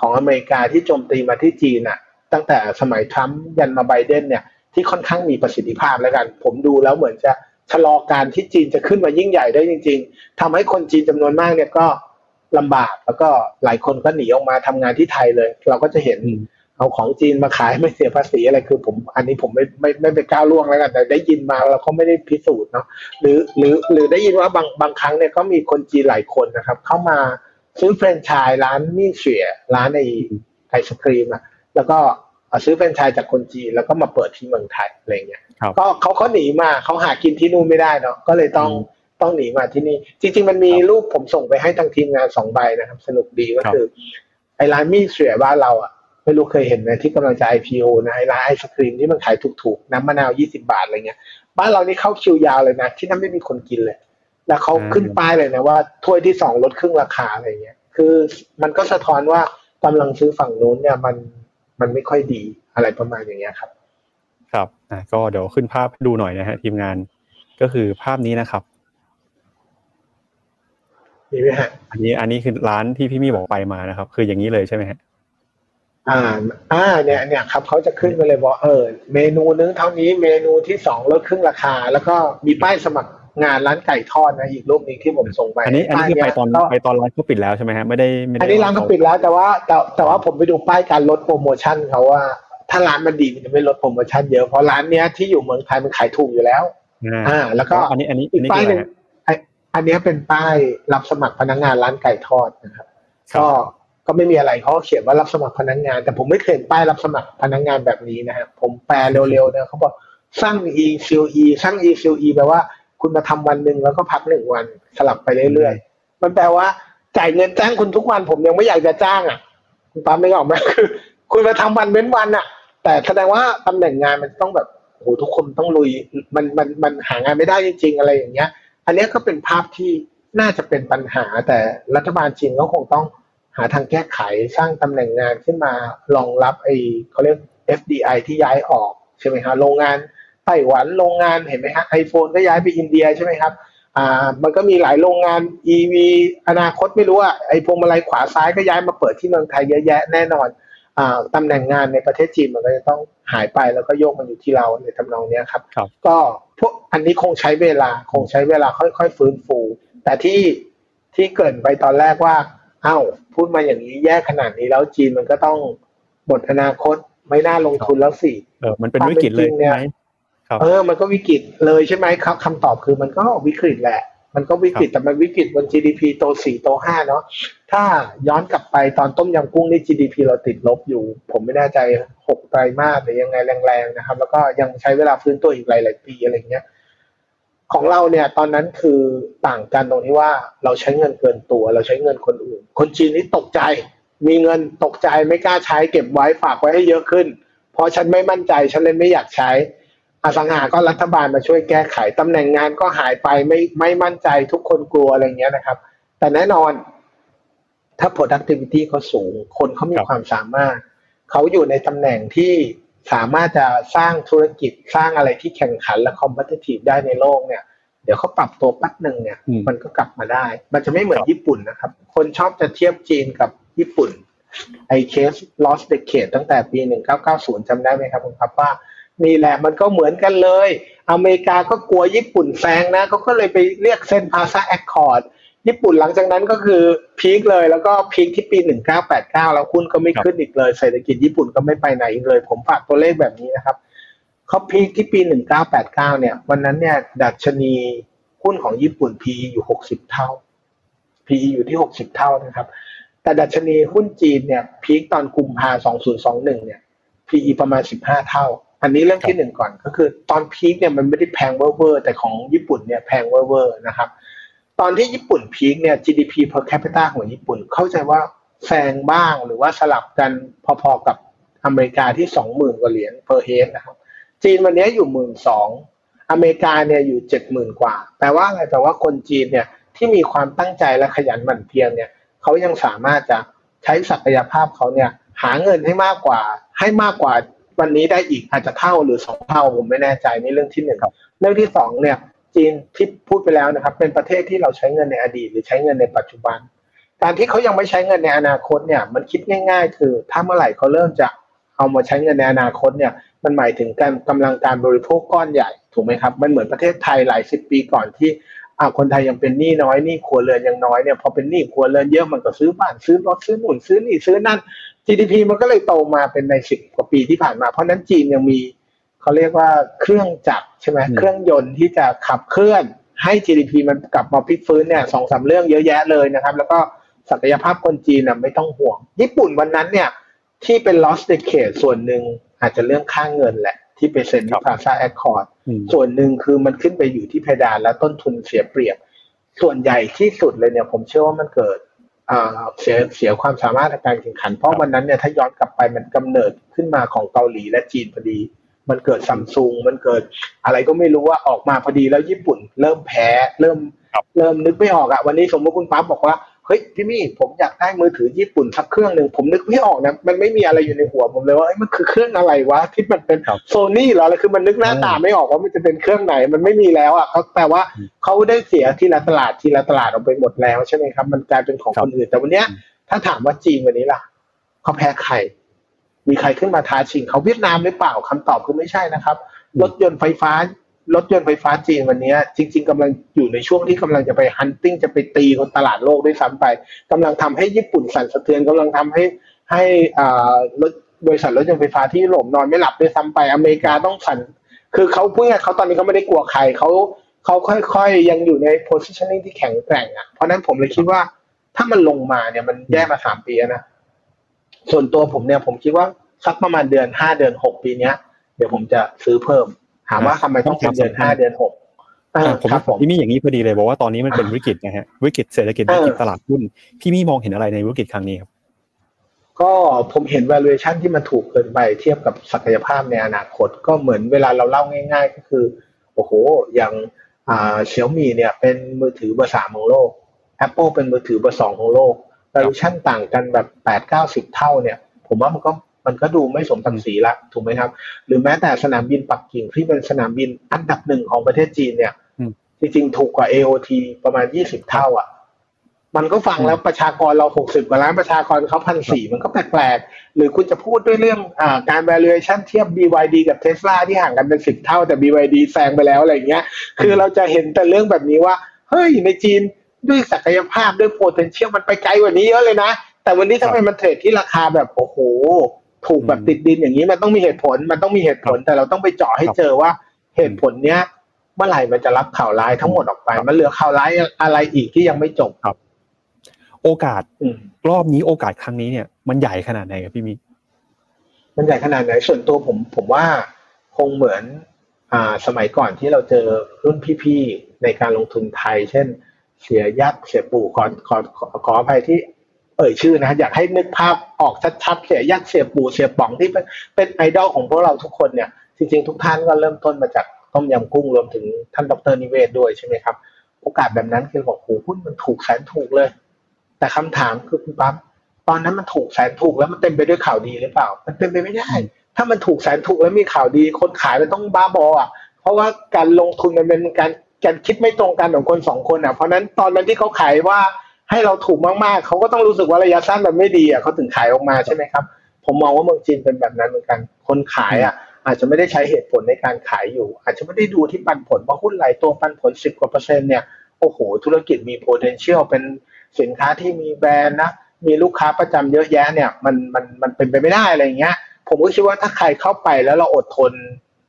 ของอเมริกาที่โจมตีมาที่จีนอะตั้งแต่สมัยทรัมป์ยันมาไบเดนเนี่ยที่ค่อนข้างมีประสิทธิภาพแล้วกัน ผมดูแล้วเหมือนจะ ชะลอการที่จีนจะขึ้นมายิ่งใหญ่ได้จริง ๆทำให้คนจีนจำนวนมากเนี่ยก็ลำบากแล้วก็หลายคนก็หนีออกมาทำงานที่ไทยเลย เราก็จะเห็นอืมเอาของจีนมาขายไม่เสียภาษีอะไรคือ ผมอันนี้ผมไม่ไม่ไม่ไปก้าวล่วงแล้วกันแต่ได้ยินมาเราก็ไม่ได้พิสูจน์เนาะหรือหรือหรือได้ยินว่าบางบางครั้งเนี่ยก็มีคนจีนหลายคนนะครับ เข้ามาซื้อแฟรนไชส์ร้านมี่เฉียร้านในไอศครีมอะแล้วก็เอาซื้อแฟรนไชส์จากคนจีนแล้วก็มาเปิดที่เมืองไทยอะไรเงี้ยครับ ก็เขาเขาหนีมาเขาหากินที่นู่นไม่ได้เนาะก็เลยต้องอืมต้องหนีมาที่นี่ จริง ๆ มันมีรูปผมส่งไปให้ทางทีมงานสองใบนะครับ สนุกดีก็ครับคือ ไอ้ร้านมี่เสียบ้านเราอะไม่รู้เคยเห็นไหมที่กำลังจะ IPO นะไอ้ร้านไอศครีมที่มันขายถูกๆ น้ำมะนาวยี่สิบาทอะไรเงี้ยบ้านเรานี่เข้าคิวยาวเลยนะที่นั่นไม่มีคนกินเลย แล้วเขาขึ้นป้ายเลยนะว่าถ้วยที่สองลดครึ่งราคาอะไรเงี้ย คือมันก็สะท้อนว่ากำลังซื้อฝั่งนู้นเนี่ยมันมันไม่ค่อยดีอะไรประมาณอย่างเงี้ยครับ ครับอะก็เดี๋ยวขึ้นภาพให้ดูหน่อยนะฮะทีมงานก็คือภาพนี้นะครับมีไหมฮะอันนี้อันนี้คือร้านที่พี่มี่บอกไปมานะครับ คืออย่างนี้เลยใช่ไหมฮะอ่าอ่าเนี่ยเนี่ยครับเขาจะขึ้นมาเลยบอกเออเมนูนึงเท่านี้เมนูที่สองลดครึ่งราคา แล้วก็มีป้ายสมัครงานร้านไก่ทอดนะอีกรูปหนึงที่ผมส่งไปอันนี้อันนี้คือไปป้ายเยตอนก็ไปตอนร้านเขาปิดแล้วใช่ไหมฮะไม่ได้ไม่ได้อันนี้ร้านเขาปิดแล้วแต่ว่าแต่แต่ว่าผมไปดูป้ายการลดโปรโมชั่นเขาว่า ถ้าร้านมันดีมันจะไม่ลดโปรโมชั่นเยอะเพราะร้านเนี้ยที่อยู่เมืองไทยมันขายถูกอยู่แล้วอ่าอ่าแล้วก็อันนี้อันนี้อีอันกนี้ป้ายคือหอะไรนึ่งฮะไออันเนี้ยเป็นป้ายรับสมัครพนักงานร้านไก่ทอดนะครับครับก็ก็ไม่มีอะไรเขาก็เขียนว่ารับสมัครพนักงาน แต่ผมไม่เคยเห็นป้ายรับสมัครพนักงานแบบนี้นะครับผมแปลเร็วๆนะเขาบอกสร้าง e c u e สร้าง e c u e แปลว่าคุณมาทำวันหนึ่งแล้วก็พักหนึ่งวันสลับไปเรื่อยๆมันแปลว่าจ่ายเงินจ้างคุณทุกวันผมยังไม่อยากจะจ้างอะ คุณป้าไม่ออกไหมคือคุณมาทำวันเว้นวันอะ แต่แสดงว่าตำแหน่งงานมันต้องแบบโอ้โหทุกคนต้องลุยมันมันมันหางานไม่ได้จริง ๆ อะไรอย่างเงี้ย อันนี้ก็เป็นภาพที่น่าจะเป็นปัญหา แต่รัฐบาลจีนก็คงต้องหาทางแก้ไขสร้างตำแหน่งงานขึ้นมารองรับไอ้เขาเรียก FDI ที่ย้ายออกใช่ไหมฮะโรงงานไต้หวันโรงงานเห็นไหมฮะไอโฟนก็ย้ายไปอินเดียใช่ไหมครับอ่ามันก็มีหลายโรงงาน EV อนาคตไม่รู้อะไอพวงมาลัยขวาซ้ายก็ย้ายมาเปิดที่เมืองไทยเยอะแยะแน่นอน ตำแหน่งงานในประเทศจีนมันก็จะต้องหายไปแล้วก็โยกมาอยู่ที่เราในทำนองเนี้ยครับครับก็พวกอันนี้คงใช้เวลาคงใช้เวลาค่อยๆฟื้นฟู แต่ที่ที่เกรินไปตอนแรกว่า เอ้า พูดมาอย่างนี้แย่ขนาดนี้แล้วจีนมันก็ต้องหมดอนาคตไม่น่าลงทุนแล้วสิเออมันเป็นวิกฤตเลยความเป็นจริงเนี่ใช่ยไหมครับเออมันก็วิกฤตเลยใช่ไหมครับคำตอบคือมันก็วิกฤตแหละ มันก็วิกฤตแต่มันวิกฤตบน GDP โตสี่โตห้าเนาะถ้าย้อนกลับไปตอนต้มยำกุ้งนี่ GDP เราติดลบอยู่ ผมไม่แน่ใจหกไตรมาสหรือยังไงแรงๆนะครับ แล้วก็ยังใช้เวลาฟื้นตัวอีกหลายๆปีอะไรเงี้ยของเราเนี่ยตอนนั้นคือต่างกันตรงที่ว่าเราใช้เงินเกินตัว เราใช้เงินคนอื่น คนจีนนี่ตกใจ มีเงินตกใจไม่กล้าใช้เก็บไว้ฝากไว้ให้เยอะขึ้น เพราะฉันไม่มั่นใจฉันเลยไม่อยากใช้ อสังหาก็รัฐบาลมาช่วยแก้ไขตำแหน่งงานก็หายไปไม่ไม่มั่นใจทุกคนกลัวอะไรเงี้ยนะครับ แต่แน่นอนถ้า productivity เขาสูง คนเขามีครับความสามารถ เขาอยู่ในตำแหน่งที่สามารถจะสร้างธุรกิจสร้างอะไรที่แข่งขันและ competitive ได้ในโลกเนี่ย เดี๋ยวเขาปรับตัวแป๊บหนึ่งเนี่ยอืมมันก็กลับมาได้ มันจะไม่เหมือนครับญี่ปุ่นนะครับ คนชอบจะเทียบจีนกับญี่ปุ่น ไอ้เคส lost decade ตั้งแต่ปี 1990จำได้ไหมครับคุณครับว่า นี่แหละมันก็เหมือนกันเลย อเมริกาก็กลัวญี่ปุ่นแซงนะเขาก็เลยไปเรียกเส้นพาซาแอคคอร์ดญี่ปุ่นหลังจากนั้นก็คือพีคเลยแล้วก็พีคที่ปี 1989 แล้วหุ้นก็ไม่ขึ้นอีกเลย เศรษฐกิจญี่ปุ่นก็ไม่ไปไหนอีกเลย ผมฝากตัวเลขแบบนี้นะครับเขา peak ที่ปี 1989 เนี่ย วันนั้นเนี่ย ดัชนีหุ้นของญี่ปุ่น PE อยู่ 60 เท่า PE อยู่ที่ 60 เท่านะครับ แต่ดัชนีหุ้นจีนเนี่ย peak ตอนกุมภา2021 เนี่ย PE ประมาณ 15 เท่า อันนี้เรื่องที่หนึ่งก่อนก็คือ ตอน peak เนี่ยมันไม่ได้แพงเวอร์ๆแต่ของญี่ปุ่นเนี่ยแพงเวอร์ๆนะครับ ตอนที่ญี่ปุ่นพีคเนี่ย GDP per capita ของญี่ปุ่นเข้าใจว่าแซงบ้างหรือว่าสลับกันพอๆกับอเมริกาที่สองหมื่นกว่าเหรียญ per head นะครับ จีนวันนี้อยู่หมื่นสองอเมริกาเนี่ยอยู่เจ็ดหมื่นกว่า แปลว่าอะไรแปลว่าคนจีนเนี่ยที่มีความตั้งใจและขยันหมั่นเพียรเนี่ยเขายังสามารถจะใช้ศักยภาพเขาเนี่ยหาเงินให้มากกว่าให้มากกว่า วันนี้ได้อีกอาจจะเท่าหรือสองเท่าผมไม่แน่ใจนี่เรื่องที่หนึ่งเรื่องที่สองเนี่ยจีนที่พูดไปแล้วนะครับ เป็นประเทศที่เราใช้เงินในอดีต หรือใช้เงินในปัจจุบัน การที่เขายังไม่ใช้เงินในอนาคตเนี่ย มันคิดง่าย ๆ คือถ้าเมื่อไหร่เขาเริ่มจะเอามาใช้เงินในอนาคตเนี่ย มันหมายถึงการกำลังการบริโภคก้อนใหญ่ถูกไหมครับ มันเหมือนประเทศไทยหลายสิบปีก่อนที่อ่าคนไทยยังเป็นหนี้น้อยหนี้ครัวเรือนยังน้อยเนี่ยพอเป็นหนี้ครัวเรือนเยอะมันก็ซื้อบ้านซื้อรถซื้อหนุนซื้อนี่ซื้อนั่น GDP มันก็เลยโตมาเป็นในสิบกว่าปีที่ผ่านมา เพราะนั้นจีนยังมีเขาเรียกว่าเครื่องจักรใช่ไหมเครื่องยนต์ที่จะขับเคลื่อนให้ GDP มันกลับมาพลิกฟื้นเนี่ยสองสาเรื่องเยอะแยะเลยนะครับ แล้วก็ศักยภาพคนจีนน่ะไม่ต้องห่วง ญี่ปุ่นวันนั้นเนี่ยที่เป็น lost decade ส่วนหนึ่งอาจจะเรื่องค่างเงินแหละ ที่ไปเซ็นที่พาซาแอคคอร์ดส่วนหนึ่งคือมันขึ้นไปอยู่ที่เพดานและต้นทุนเสียเปรียบ ส่วนใหญ่ที่สุดเลยเนี่ยผมเชื่อว่ามันเกิด เสียเสียความสามารถในการแข่งขัน เพราะวันนั้นเนี่ยถ้าย้อนกลับไปมันกำเนิดขึ้นมาของเกาหลีและจีนพอดี มันเกิดซัมซุงมันเกิดอะไรก็ไม่รู้ว่าออกมาพอดีแล้วญี่ปุ่น เริ่มแพ้เริ่มเริ่มนึกไม่ออกอะวันนี้สมมติคุณปั๊บบอกว่า เฮ้ยพี่มี่ผมอยากได้มือถือญี่ปุ่นสักเครื่องหนึ่งผมนึกไม่ออกนะมันไม่มีอะไรอยู่ในหัวผมเลยว่ามันคือเครื่องอะไรวะที่มันเป็นโซนี่เหรออะไรคือมันนึกหน้าตาไม่ออกว่ามันจะเป็นเครื่องไหนมันไม่มีแล้วอะเขาแต่ว่าเขาได้เสียที่ละตลาดที่ละตลาดออกไปหมดแล้วใช่ไหมครับ มันกลายเป็นของคนอื่นแต่วันเนี้ย ถ้าถามว่าจีนวันนี้ล่ะเขาแพ้ใครมีใครขึ้นมาท้าชิงเขาเวียดนามหรือเปล่าคำตอบคือไม่ใช่นะครับ รถยนต์ไฟฟ้า รถยนต์ไฟฟ้าจีนวันนี้จริง ๆกำลังอยู่ในช่วงที่กำลังจะไปฮันติ้งจะไปตีคนตลาดโลกด้วยซ้ำไปกำลังทำให้ญี่ปุ่นสั่นสะเทือนกำลังทำให้ให้รถบริษัทรถยนต์ไฟฟ้าที่หลบนอนไม่หลับด้วยซ้ำไปอเมริกาต้องสั่น คือเขาเพื่อเขาตอนนี้เขาไม่ได้กลัวใครเขาเขาค่อยๆ ยังอยู่ใน positioning ที่แข็งแกร่งอะเพราะนั้นผมเลยคิดว่าถ้ามันลงมาเนี่ยมันแย่มาสามปีนะส่วนตัวผมเนี่ยผมคิดว่าสักประมาณเดือนห้าเดือนหกปีเนี้ย เดี๋ยวผมจะซื้อเพิ่ม ถามว่าทำไมต้องเป็นเดือนห้าเดือนหกผมผมพี่มี่อย่างนี้พอดีเลยบอกว่าตอนนี้มันเป็นวิกฤตนะฮะวิกฤตเศรษฐกิจวิกฤตตลาดหุ้นพี่มี่มองเห็นอะไรในวิกฤตครั้งนี้ครับก็ผมเห็น valuation ที่มันถูกเกินไปเทียบกับศักยภาพในอนาคต ก็เหมือนเวลาเราเล่าง่าย ๆ ก็คือโอ้โหอย่างอ่าเซี่ยมี่เนี่ยเป็นมือถือเบอร์สามของโลก Apple เป็นมือถือเบอร์สองของโลก valuation ต่างกันแบบแปดเก้าสิบเท่าเนี่ย ผมว่ามันก็ มันก็ดูไม่สมศักดิ์ศรีละถูกไหมครับ หรือแม้แต่สนามบินปักกิ่งที่เป็นสนามบินอันดับหนึ่งของประเทศจีนเนี่ยจริงๆถูกกว่า AOT ประมาณยี่สิบเท่าอะ มันก็ฟังแล้วประชากรเราหกสิบกว่าล้านประชากรเขาพันสี่มันก็แปลกๆ หรือคุณจะพูดด้วยเรื่องอ่าการ valuation เทียบ BYD กับ Tesla ที่ห่างกันเป็นสิบเท่า แต่ BYD แซงไปแล้วอะไรเงี้ย คือเราจะเห็นแต่เรื่องแบบนี้ว่า เฮ้ย ในจีนด้วยศักยภาพด้วย potential มันไปไกลกว่านี้เยอะเลยนะ แต่วันนี้ทำไมมันเทรดที่ราคาแบบโอ้โห ถูกแบบติดดินอย่างนี้มันต้องมีเหตุผลมันต้องมีเหตุผลแต่เราต้องไปเจาะให้เจอว่าเหตุผลเนี้ยเมื่อไหร่มันจะรับข่าวร้ายทั้งหมดออกไป มันเหลือข่าวร้ายอะไรอีกที่ยังไม่จบครับ โอกาสรอบนี้โอกาสครั้งนี้เนี่ย มันใหญ่ขนาดไหนครับพี่มีมันใหญ่ขนาดไหนส่วนตัวผม ผมว่าคงเหมือน อ่า สมัยก่อนที่เราเจอรุ่นพี่ๆในการลงทุนไทย เช่น เสียยักษ์เสียปู่ขอขอขออภัยที่ เอ่ยชื่อนะอยากให้นึกภาพออกชัดๆเสียยักษ์เสียปู่เสียป๋องที่เป็นเป็นไอดอลของพวกเราทุกคนเนี่ยจริงๆทุกท่านก็เริ่มต้นมาจากต้มยำกุ้งรวมถึงท่านดรนิเวศด้วยใช่ไหมครับ โอกาสแบบนั้นคือบอกโอ้หุ้นมันถูกแสนถูกเลย แต่คำถามคือคุณปั๊บตอนนั้นมันถูกแสนถูกแล้วมันเต็มไปด้วยข่าวดีหรือเปล่า มันเป็นไปไม่ได้ ถ้ามันถูกแสนถูกแล้วมีข่าวดี คนขายมันต้องบ้าบออะ เพราะว่าการลงทุนมันเป็นการการคิดไม่ตรงกันของคนสองคนอะ เพราะนั้นตอนนั้นที่เขาขายว่า ให้เราถูกมากๆ เขาก็ต้องรู้สึกว่าระยะสั้นมันไม่ดีอะเขาถึงขายออกมาใช่ไหมครับ ผมมองว่าเมืองจีนเป็นแบบนั้นเหมือนกัน คนขายอะ อาจจะไม่ได้ใช้เหตุผลในการขายอยู่ อาจจะไม่ได้ดูที่ปันผลเพราะหุ้นหลายตัวปันผลสิบกว่าเปอร์เซ็นต์เนี่ยโอ้โห ธุรกิจมี potential เป็นสินค้าที่มีแบรนด์นะมีลูกค้าประจำเยอะแยะเนี่ยมันมันมันเป็นไปไม่ได้อะไรเงี้ย ผมก็คิดว่าถ้าใครเข้าไปแล้วเราอดทน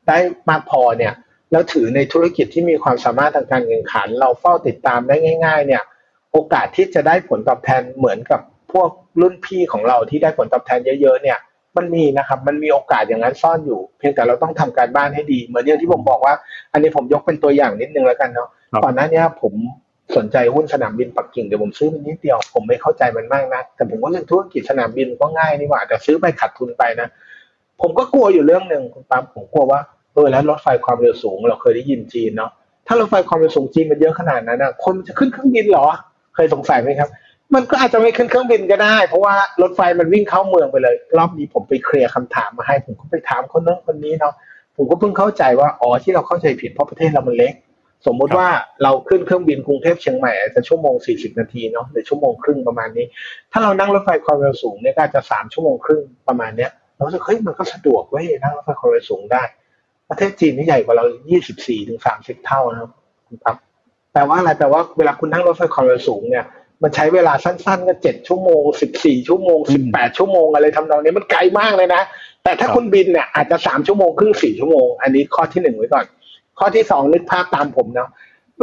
ได้มากพอเนี่ยแล้วถือในธุรกิจที่มีความสามารถทางการเงินขัน เราเฝ้าติดตามได้ง่าย ๆ เนี่ย โอกาสที่จะได้ผลตอบแทนเหมือนกับพวกรุ่นพี่ของเราที่ได้ผลตอบแทนเยอะๆเนี่ย มันมีนะครับ มันมีโอกาสอย่างนั้นซ่อนอยู่ เพียงแต่เราต้องทำการบ้านให้ดี เหมือนอย่างที่ผมบอกว่า อันนี้ผมยกเป็นตัวอย่างนิดนึงแล้วกันเนาะก่อนหน้านี้ผมสนใจหุ้นสนามบินปักกิ่งเดี๋ยวผมซื้อมันนิดเดียวผมไม่เข้าใจมันมากนะแต่ผมว่าเรื่องธุรกิจสนามบินก็ง่ายนี่หว่าแต่ซื้อไปขาดทุนไปนะผมก็กลัวอยู่เรื่องหนึ่งคุณปั๊มผมกลัวว่าเออแล้วรถไฟความเร็วสูง เราเคยได้ยินจีนเนาะถ้ารถไฟความเร็วสูงจีนมันเยอะขนาดนั้นอะคนจะขึ้นเครื่องบินเหรอ เคยสงสัยไหมครับ มันก็อาจจะไม่ขึ้นเครื่องบินก็ได้ เพราะว่ารถไฟมันวิ่งเข้าเมืองไปเลย รอบนี้ผมไปเคลียร์คำถามมาให้ ผมก็ไปถามคนนั้นคนนี้เนาะผมก็เพิ่งเข้าใจว่าอ๋อที่เราเข้าใจผิดเพราะประเทศเรามันเล็ก สมมุติว่าเราขึ้นเครื่องบินกรุงเทพเชียงใหม่อาจจะชั่วโมง 40 นาทีเนาะหรือชั่วโมงครึ่งประมาณนี้ ถ้าเรานั่งรถไฟความเร็วสูงเนี่ยก็จะสามชั่วโมงครึ่งประมาณเนี้ยเราจะเฮ้ยมันก็สะดวกเว้ยนั่งรถไฟความเร็วสูงได้ ประเทศจีนนี่ใหญ่กว่าเรา 24ถึง30 เท่านะครับ ปั๊บแปลว่าอะไรแปลว่าเวลาคุณนั่งรถไฟความเร็วสูงเนี่ยมันใช้เวลาสั้นๆก็เจ็ดชั่วโมงสิบสี่ชั่วโมงสิบแปดชั่วโมงอะไรทำนองนี้มันไกลมากเลยนะ แต่ถ้าคุณบินเนี่ยอาจจะสามชั่วโมงครึ่งสี่ชั่วโมง อันนี้ข้อที่หนึ่งไว้ก่อน ข้อที่สองนึกภาพตามผมเนาะ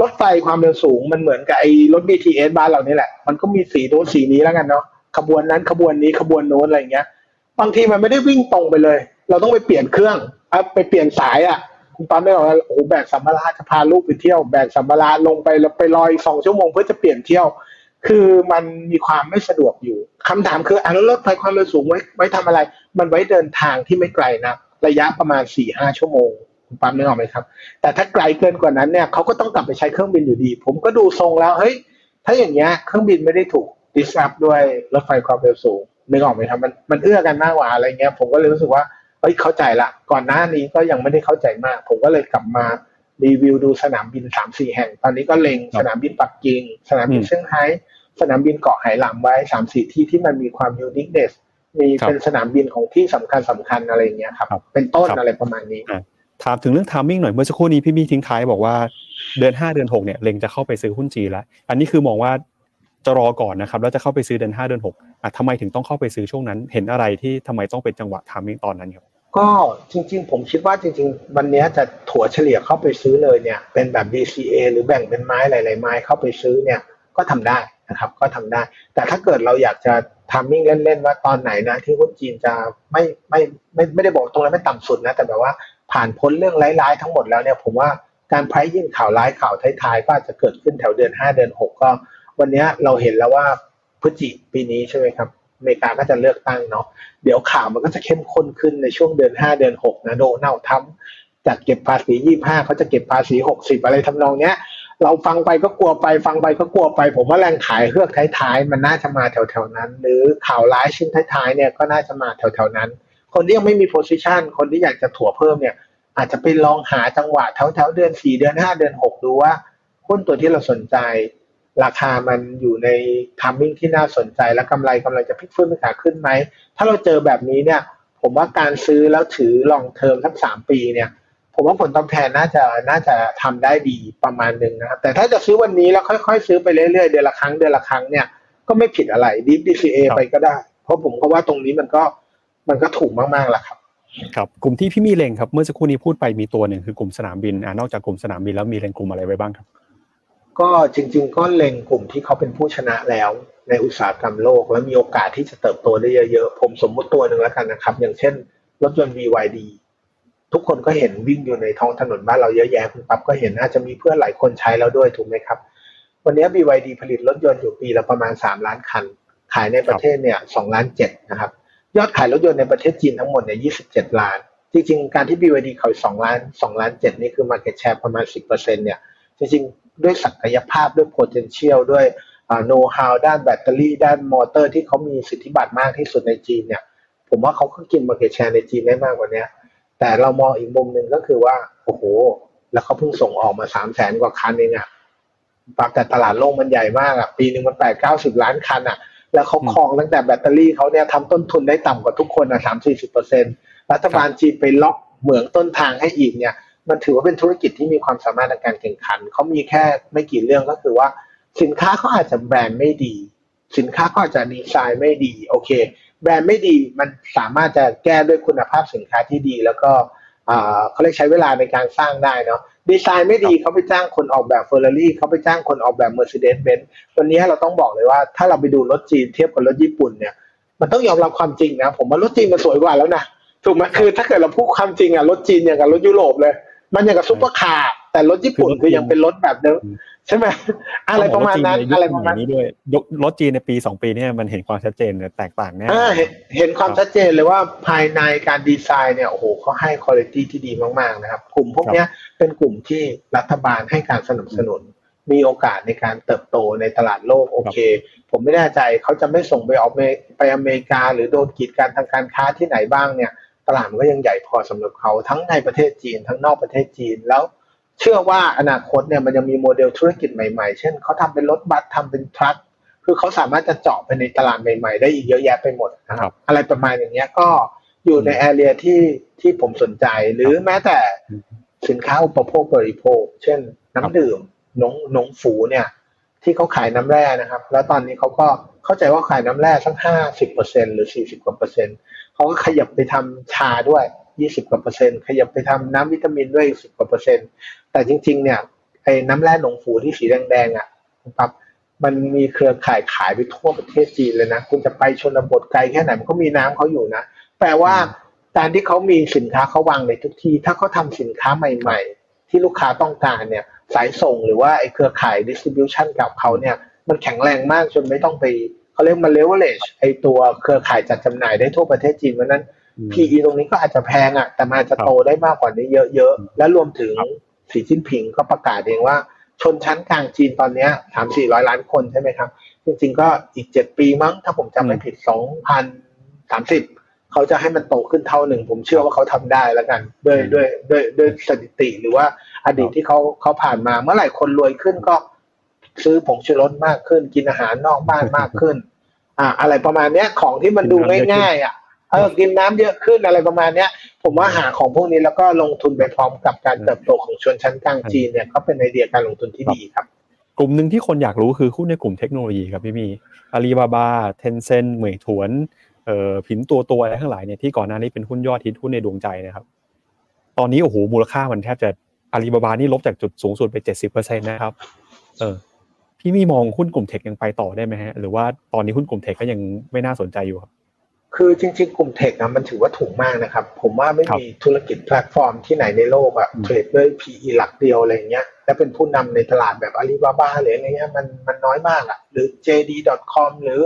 รถไฟความเร็วสูงมันเหมือนกับไอ้รถ BTS บ้านเรานี่แหละ มันก็มีสีโน้นสีนี้แล้วกันเนาะขบวนนั้นขบวนนี้ขบวนโน้นอะไรอย่างเงี้ย บางทีมันไม่ได้วิ่งตรงไปเลย เราต้องไปเปลี่ยนเครื่องอะไปเปลี่ยนสายอะ คุณปั๊มไม่บอกว่าโอ้โหแบกสัมภาระจะพาลูกไปเที่ยวแบกสัมภาระลงไปแล้วไปลอยสองชั่วโมงเพื่อจะเปลี่ยนเที่ยว คือมันมีความไม่สะดวกอยู่คำถามคืออะแล้วรถไฟความเร็วสูงไว้ไว้ทำอะไร มันไว้เดินทางที่ไม่ไกลนะระยะประมาณสี่ห้าชั่วโมงคุณปั๊มนึกออกไหมครับ แต่ถ้าไกลเกินกว่านั้นเนี่ยเขาก็ต้องกลับไปใช้เครื่องบินอยู่ดี ผมก็ดูทรงแล้วเฮ้ยถ้าอย่างเงี้ยเครื่องบินไม่ได้ถูกดิสรับด้วยรถไฟความเร็วสูงนึกออกไหมครับมันมันเอื้อกันมากกว่าอะไรเงี้ยผมก็เลยรู้สึกว่า เฮ้ยเข้าใจละ ก่อนหน้านี้ก็ยังไม่ได้เข้าใจมาก ผมก็เลยกลับมารีวิวดูสนามบินสามสี่แห่ง ตอนนี้ก็เล็งสนามบินปักกิ่ง สนามบินเซี่ยงไฮ้สนามบินเกาะไหหลำไว้สามสี่ที่ที่มันมีความ uniqueness มีเป็นสนามบินของที่สำคัญสำคัญอะไรเงี้ยครับ เป็นต้นอะไรประมาณนี้ถามถึงเรื่อง timing หน่อยเมื่อสักครู่นี้พี่บี้ทิ้งท้ายบอกว่าเดือนห้าเดือนหกเนี่ยเล็งจะเข้าไปซื้อหุ้นจีนแล้วอันนี้คือมองว่าจะรอก่อนนะครับแล้วจะเข้าไปซื้อเดือนห้าเดือนหกอะทำไมถึงต้องเข้าไปซื้อช่วงนั้น เห็นอะไรที่ทำไมต้องเป็นจังหวะ timing ตอนนั้นครับ ก็จริงๆ ผมคิดว่าจริง ๆ วันนี้จะถั่วเฉลี่ยเข้าไปซื้อเลยเนี่ย เป็นแบบ DCA หรือแบ่งเป็นไม้หลายๆไม้เข้าไปซื้อเนี่ยก็ทำได้นะครับ ก็ทำได้ แต่ถ้าเกิดเราอยากจะทามมิ่งเล่น ๆ ว่าตอนไหนนะที่หุ้นจีนจะไม่ไม่ไม่ไม่ได้บอกตรงนั้นไม่ต่ำสุดนะ แต่แบบว่าผ่านพ้นเรื่องร้ายๆทั้งหมดแล้วเนี่ยผมว่าการไพร์ยิ่งข่าวร้ายข่าวท้ายๆก็อาจจะเกิดขึ้นแถวเดือน 5 เดือน 6 ก็ วันนี้เราเห็นแล้วว่าพฤศจิปีนี้ใช่ไหมครับ อเมริกาก็จะเลือกตั้งเนาะเดี๋ยวข่าวมันก็จะเข้มข้นขึ้นในช่วงเดือน5เดือน6นะโดนัลด์ทรัมจากเก็บภาษี25เขาจะเก็บภาษี60อะไรทำนองเนี้ย เราฟังไปก็กลัวไปฟังไปก็กลัวไป ผมว่าแรงขายเฮือกท้ายๆ มันน่าจะมาแถวๆนั้น หรือข่าวร้ายชิ้นท้ายๆเนี่ยก็น่าจะมาแถวๆนั้น คนที่ยังไม่มีโพซิชันคนที่อยากจะถั่วเพิ่มเนี่ยอาจจะไปลองหาจังหวะแถวๆเดือน4เดือน5เดือน6ดูว่าหุ้นตัวที่เราสนใจ ราคามันอยู่ในtiming ที่น่าสนใจและกำไรกำลังจะพลิกฟื้นเป็นขาขึ้นไหม ถ้าเราเจอแบบนี้เนี่ย ผมว่าการซื้อแล้วถือ long term สักสามปีเนี่ย ผมว่าผลตอบแทนน่าจะน่าจะทำได้ดีประมาณหนึ่งนะครับ แต่ถ้าจะซื้อวันนี้แล้วค่อยๆ ซื้อไปเรื่อยๆ เดือนละครั้งเดือนละครั้งเนี่ยก็ไม่ผิดอะไร dip DCA ไปก็ได้ เพราะผมก็ว่าตรงนี้มันก็มันก็ถูกมากๆแหละครับครับกลุ่มที่พี่มีเล็งครับเมื่อสักครู่นี้พูดไปมีตัวหนึ่งคือกลุ่มสนามบินอ่านอกจากกลุ่มสนามบินแล้วมีเล็งกลุ่มอะไรไว้บ้างครับ ก็จริง ๆ ก็เล็งกลุ่มที่เขาเป็นผู้ชนะแล้วในอุตสาหกรรมโลก และมีโอกาสที่จะเติบโตได้เยอะๆ ผมสมมุติตัวหนึ่งแล้วกันนะครับ อย่างเช่น รถยนต์ BYD ทุกคนก็เห็นวิ่งอยู่ในท้องถนนบ้านเราเยอะแยะคุณปั๊บก็เห็นน่าจะมีเพื่อนหลายคนใช้แล้วด้วยถูกไหมครับ วันนี้ BYD ผลิตรถยนต์อยู่ปีละประมาณ 3 ล้านคัน ขายในประเทศเนี่ย2ล้าน7นะครับยอดขายรถยนต์ในประเทศจีนทั้งหมดเนี่ย27 ล้าน จริงๆ การที่ BYD เขา2ล้าน2ล้าน7นี่คือ market share ประมาณ 10%เนี่ยจริงๆ ด้วยศักยภาพด้วย potential ด้วยโน้ตฮาวด้านแบตเตอรี่ด้านมอเตอร์ที่เขามีสิทธิบัตรมากที่สุดในจีนเนี่ย ผมว่าเขาก็กิน market share ในจีนได้มากกว่านี้แต่เรามองอีกมุมหนึ่งก็คือว่า โอ้โห แล้วเขาเพิ่งส่งออกมาสามแสนกว่าคันเองอะปากแต่ตลาดโลกมันใหญ่มากอะปีหนึ่งมันแปดเก้าสิบล้านคันอะแล้วเขาครองตั้งแต่แบตเตอรี่เขาเนี่ยทำต้นทุนได้ต่ำกว่าทุกคนอะสามสี่สิบเปอร์เซ็นต์รัฐบาลจีนไปล็อกเหมืองต้นทางให้อีกเนี่ย มันถือว่าเป็นธุรกิจที่มีความสามารถในการแข่งขันเขามีแค่ไม่กี่เรื่องก็คือว่า สินค้าเขาอาจจะแบรนด์ไม่ดี สินค้าเขาอาจจะดีไซน์ไม่ดีโอเค แบรนด์ไม่ดีมันสามารถจะแก้ด้วยคุณภาพสินค้าที่ดี แล้วก็เขาเรียกใช้เวลาในการสร้างได้เนาะดีไซน์ไม่ดีเขาไปจ้างคนออกแบบเฟอร์รารี่เขาไปจ้างคนออกแบบ Mercedes-Benz วันนี้เราต้องบอกเลยว่าถ้าเราไปดูรถจีนเทียบกับรถญี่ปุ่นเนี่ยมันต้องยอมรับความจริงนะผมว่ารถจีนมันสวยกว่าแล้วนะถูกไหมคือถ้าเกิดเราพูดความจริงอะรถจีนอย่างกับรถยุโรปเลย มันอย่างกับซุปเปอร์คาร์แต่รถญี่ปุ่นคือยังเป็นรถแบบเดิมใช่ไหมอะไรประมาณนั้นอะไรประมาณนี้ด้วยรถจีนในปีสองปีนี้มันเห็นความชัดเจนแตกต่างแน่เห็นความชัดเจนเลยว่าภายในการดีไซน์เนี่ยโอ้โหเขาให้คุณภาพที่ดีมากๆนะครับ กลุ่มพวกนี้เป็นกลุ่มที่รัฐบาลให้การสนับสนุน มีโอกาสในการเติบโตในตลาดโลกโอเค ผมไม่แน่ใจเขาจะไม่ส่งไปออกไปอเมริกา หรือโดนกีดกันทางการค้าที่ไหนบ้างเนี่ย ตลาดมันก็ยังใหญ่พอสำหรับเขาทั้งในประเทศจีน ทั้งนอกประเทศจีนแล้วเชื่อว่าอนาคตเนี่ยมันยังมีโมเดลธุรกิจใหม่ๆ เช่นเขาทำเป็นรถบัสทำเป็นทรัคคือเขาสามารถจะเจาะไปในตลาดใหม่ๆ ได้อีกเยอะแยะไปหมดนะครับ อะไรประมาณอย่างเงี้ยก็อยู่ในแอเรียที่ที่ผมสนใจ หรือแม้แต่สินค้าอุปโภคบริโภค เช่นน้ำดื่มนงนงฝูเนี่ย ที่เขาขายน้ำแร่นะครับ แล้วตอนนี้เขาก็เข้าใจว่าขายน้ำแร่สักห้าสิบเปอร์เซ็นหรือสี่สิบกว่าเปอร์เซ็นต์เขาก็ขยับไปทำชาด้วยยี่สิบกว่าเปอร์เซ็นต์ขยับไปทำน้ำวิตามินด้วยสิบกว่าเปอร์เซ็นต์แต่จริง ๆ เนี่ยไอ้น้ำแร่หนงฝูที่สีแดงๆอะนะครับมันมีเครือข่ายขายไปทั่วประเทศจีนเลยนะ คุณจะไปชนบทไกลแค่ไหนมันก็มีน้ำเขาอยู่นะแปลว่าการที่เขามีสินค้าเขาวางในทุกที่ ถ้าเขาทาสินค้าใหม่ ๆ ที่ลูกค้าต้องการเนี่ย สายส่งหรือว่าไอ้เครือข่าย distribution กับเขาเนี่ยมันแข็งแรงมากจนไม่ต้องไปเขาเรียกมา leverage ไอ้ตัวเครือข่ายจัดจำหน่ายได้ทั่วประเทศจีนเพราะนั้น PE ตรงนี้ก็อาจจะแพงอะแต่มันอาจจะโตได้มากกว่านี้เยอะๆ และรวมถึงสีจิ้นผิงก็ประกาศเองว่า ชนชั้นกลางจีนตอนนี้สามสี่ร้อยล้านคนใช่ไหมครับ จริงๆก็อีกเจ็ดปีมั้งถ้าผมจำไม่ผิดสองพันสามสิบ เขาจะให้มันโตขึ้นเท่าหนึ่ง ผมเชื่อว่าเขาทำได้แล้วกันด้วยด้วยด้วยด้วยสถิติหรือว่าอดีตที่เขาเขาผ่านมาเมื่อไหร่คนรวยขึ้นก็ซื้อผงชูรสมากขึ้น กินอาหารนอกบ้านมากขึ้น อ่า อะไรประมาณเนี้ยของที่มันดูง่ายๆอะเออกินน้ำเยอะขึ้นอะไรประมาณเนี้ย ผมว่าหาของพวกนี้แล้วก็ลงทุนไปพร้อมกับการเติบโตของชนชั้นกลางจีนเนี่ยก็เป็นไอเดียการลงทุนที่ดีครับ กลุ่มหนึ่งที่คนอยากรู้คือหุ้นในกลุ่มเทคโนโลยีครับพี่มีอาลีบาบาเทนเซ็นต์เหม่ยถวนเอ่อ พินตัวตัวอะไรทั้งหลายเนี่ยที่ก่อนหน้านี้เป็นหุ้นยอดฮิตหุ้นในดวงใจนะครับ ตอนนี้โอ้โหมูลค่ามันแทบจะอาลีบาบานี่ลบจากจุดสูงสุดไปเจ็ดสิบเปอร์เซ็นต์นะครับ เออพี่มีมองหุ้นกลุ่ม tech ยังไปต่อได้ไหมฮะหรือว่าตอนนี้หุ้นกลุ่ม tech ก็ยังไม่น่าสนใจอยู่ครับคือจริงๆ กลุ่ม tech นะมันถือว่าถูกมากนะครับ ผมว่าไม่มีธุรกิจแพลตฟอร์มที่ไหนในโลกอะ tradeด้วย PE หลักเดียวอะไรเงี้ยและเป็นผู้นำในตลาดแบบอาลีบาบาหรืออะไรเงี้ยมันมันน้อยมากอะหรือ JD.com หรือ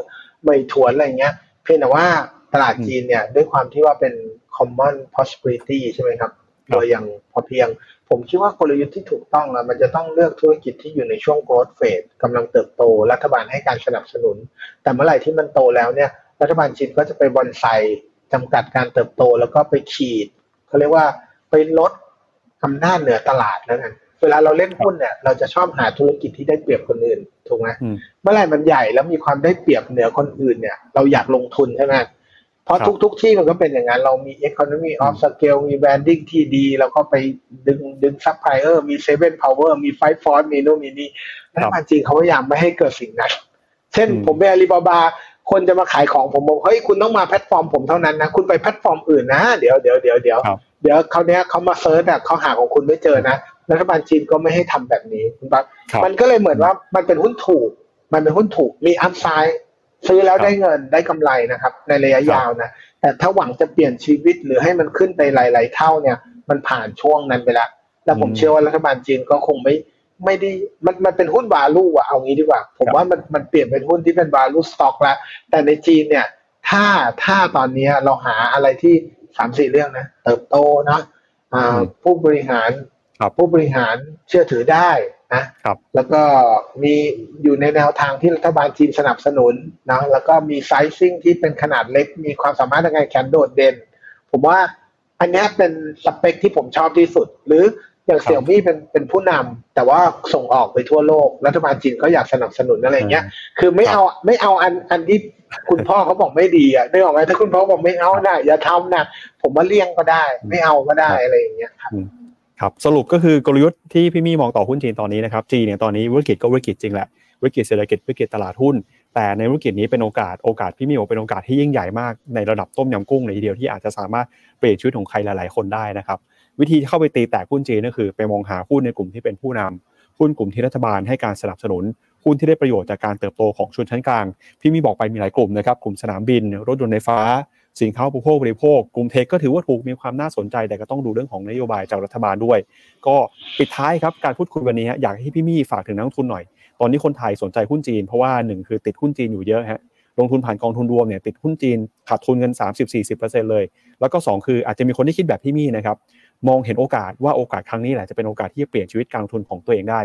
เมยถวนอะไรเงี้ยเพียงแต่ว่าตลาดจีนเนี่ยด้วยความที่ว่าเป็น common possibility ใช่ไหมครับโดยอย่างพอเพียง ผมคิดว่ากลยุทธ์ที่ถูกต้องอะมันจะต้องเลือกธุรกิจที่อยู่ในช่วง growth phase กำลังเติบโต รัฐบาลให้การสนับสนุน แต่เมื่อไหร่ที่มันโตแล้วเนี่ย รัฐบาลจีนก็จะไปบอนไซจำกัดการเติบโตแล้วก็ไปขีดเขาเรียกว่าไปลดอำนาจเหนือตลาดแล้วกัน เวลาเราเล่นหุ้นเนี่ยเราจะชอบหาธุรกิจที่ได้เปรียบคนอื่นถูกไหมเมื่อไหร่มันใหญ่แล้วมีความได้เปรียบเหนือคนอื่นเนี่ย เราอยากลงทุนใช่ไหมเพราะทุก ๆ ที่มันก็เป็นอย่างนั้นเรามี economy of scale มี branding ที่ดี แล้วก็ไปดึงดึงซัพพลายเออร์มี seven power มี five force มีนู่นมีนี่รัฐบาลจีนเขาพยายามไม่ให้เกิดสิ่งนั้น เช่นผมเป็นอาลีบาบาคนจะมาขายของผมบอกเฮ้ยคุณต้องมาแพลตฟอร์มผมเท่านั้นนะคุณไปแพลตฟอร์มอื่นนะ เดี๋ยวเดี๋ยวเดี๋ยวเดี๋ยวเดี๋ยวเขาเนี้ยเขามา search อะเขาหาของคุณไม่เจอนะ รัฐบาลจีนก็ไม่ให้ทำแบบนี้คุณปั๊บมันก็เลยเหมือนว่ามันเป็นหุ้นถูก มันเป็นหุ้นถูกมีอัพไซด์ซื้อแล้วได้เงินได้กำไรนะครับ ในระยะยาวนะแต่ถ้าหวังจะเปลี่ยนชีวิตหรือให้มันขึ้นไปหลาย ๆ เท่าเนี่ย มันผ่านช่วงนั้นไปแล้วแล้วผมเชื่อว่ารัฐบาลจีนก็คงไม่ไม่ได้มันมันเป็นหุ้นวาลูอะเอางี้ดีกว่า ผมว่ามันมันเปลี่ยนเป็นหุ้นที่เป็นวาลูสต็อกแล้วแต่ในจีนเนี่ย ถ้าถ้าตอนนี้เราหาอะไรที่สามสี่เรื่องนะ เติบโตนะอ่าผู้บริหาร ผู้บริหารเชื่อถือได้นะครับแล้วก็มีอยู่ในแนวทางที่รัฐบาลจีนสนับสนุนนะแล้วก็มีไซซิ่งที่เป็นขนาดเล็ก มีความสามารถในการแข่งโดดเด่น ผมว่าอันนี้เป็นสเปคที่ผมชอบที่สุด หรืออย่างเสี่ยวมี่เป็นเป็นผู้นำแต่ว่าส่งออกไปทั่วโลก รัฐบาลจีนก็อยากสนับสนุนอะไรเงี้ย คือไม่เอาไม่เอาอันอันที่คุณพ่อเขาบอกไม่ดีอะได้ออกไหมถ้าคุณพ่อบอกไม่เอานะอย่าทำนะผมว่าเลี่ยงก็ได้ ไม่เอาก็ได้อะไรอย่างเงี้ยครับ ครับสรุปก็คือกลยุทธ์ที่พี่มี่มองต่อหุ้นจีนตอนนี้นะครับจีนเนี่ยตอนนี้วิกฤตก็วิกฤตจริงแหละวิกฤตเศรษฐกิจวิกฤตตลาดหุ้น แต่ในวิกฤตนี้เป็นโอกาสโอกาสพี่มี่บอกเป็นโอกาสที่ยิ่งใหญ่มากในระดับต้มยำกุ้งเลยทีเดียวที่อาจจะสามารถเปลี่ยนชีวิตของใครหลาย ๆ คนได้นะครับวิธีเข้าไปตีแตกหุ้นจีนก็คือไปมองหาหุ้นในกลุ่มที่เป็นผู้นำหุ้นกลุ่มที่รัฐบาลให้การสนับสนุนหุ้นที่ได้ประโยชน์จากการเติบโตของชนชั้นกลาง พี่มีบอกไปมีหลายกลุ่มนะครับ กลุ่มสนามบิน รถยนต์ไฟฟ้า สินค้าอุปโภคบริโภคกลุ่มเทคก็ถือว่าถูกมีความน่าสนใจ แต่ก็ต้องดูเรื่องของนโยบายจากรัฐบาลด้วย ก็ปิดท้ายครับการพูดคุยวันนี้อยากให้พี่มี่ฝากถึงนักลงทุนหน่อย ตอนนี้คนไทยสนใจหุ้นจีนเพราะว่าหนึ่งคือติดหุ้นจีนอยู่เยอะฮะลงทุนผ่านกองทุนรวมเนี่ยติดหุ้นจีนขาดทุนเงิน 30-40%เลย แล้วก็ 2 คืออาจจะมีคนที่คิดแบบพี่มี่นะครับมองเห็นโอกาสว่าโอกาสครั้งนี้แหละจะเป็นโอกาสที่จะเปลี่ยนชีวิตการลงทุนของตัวเองได้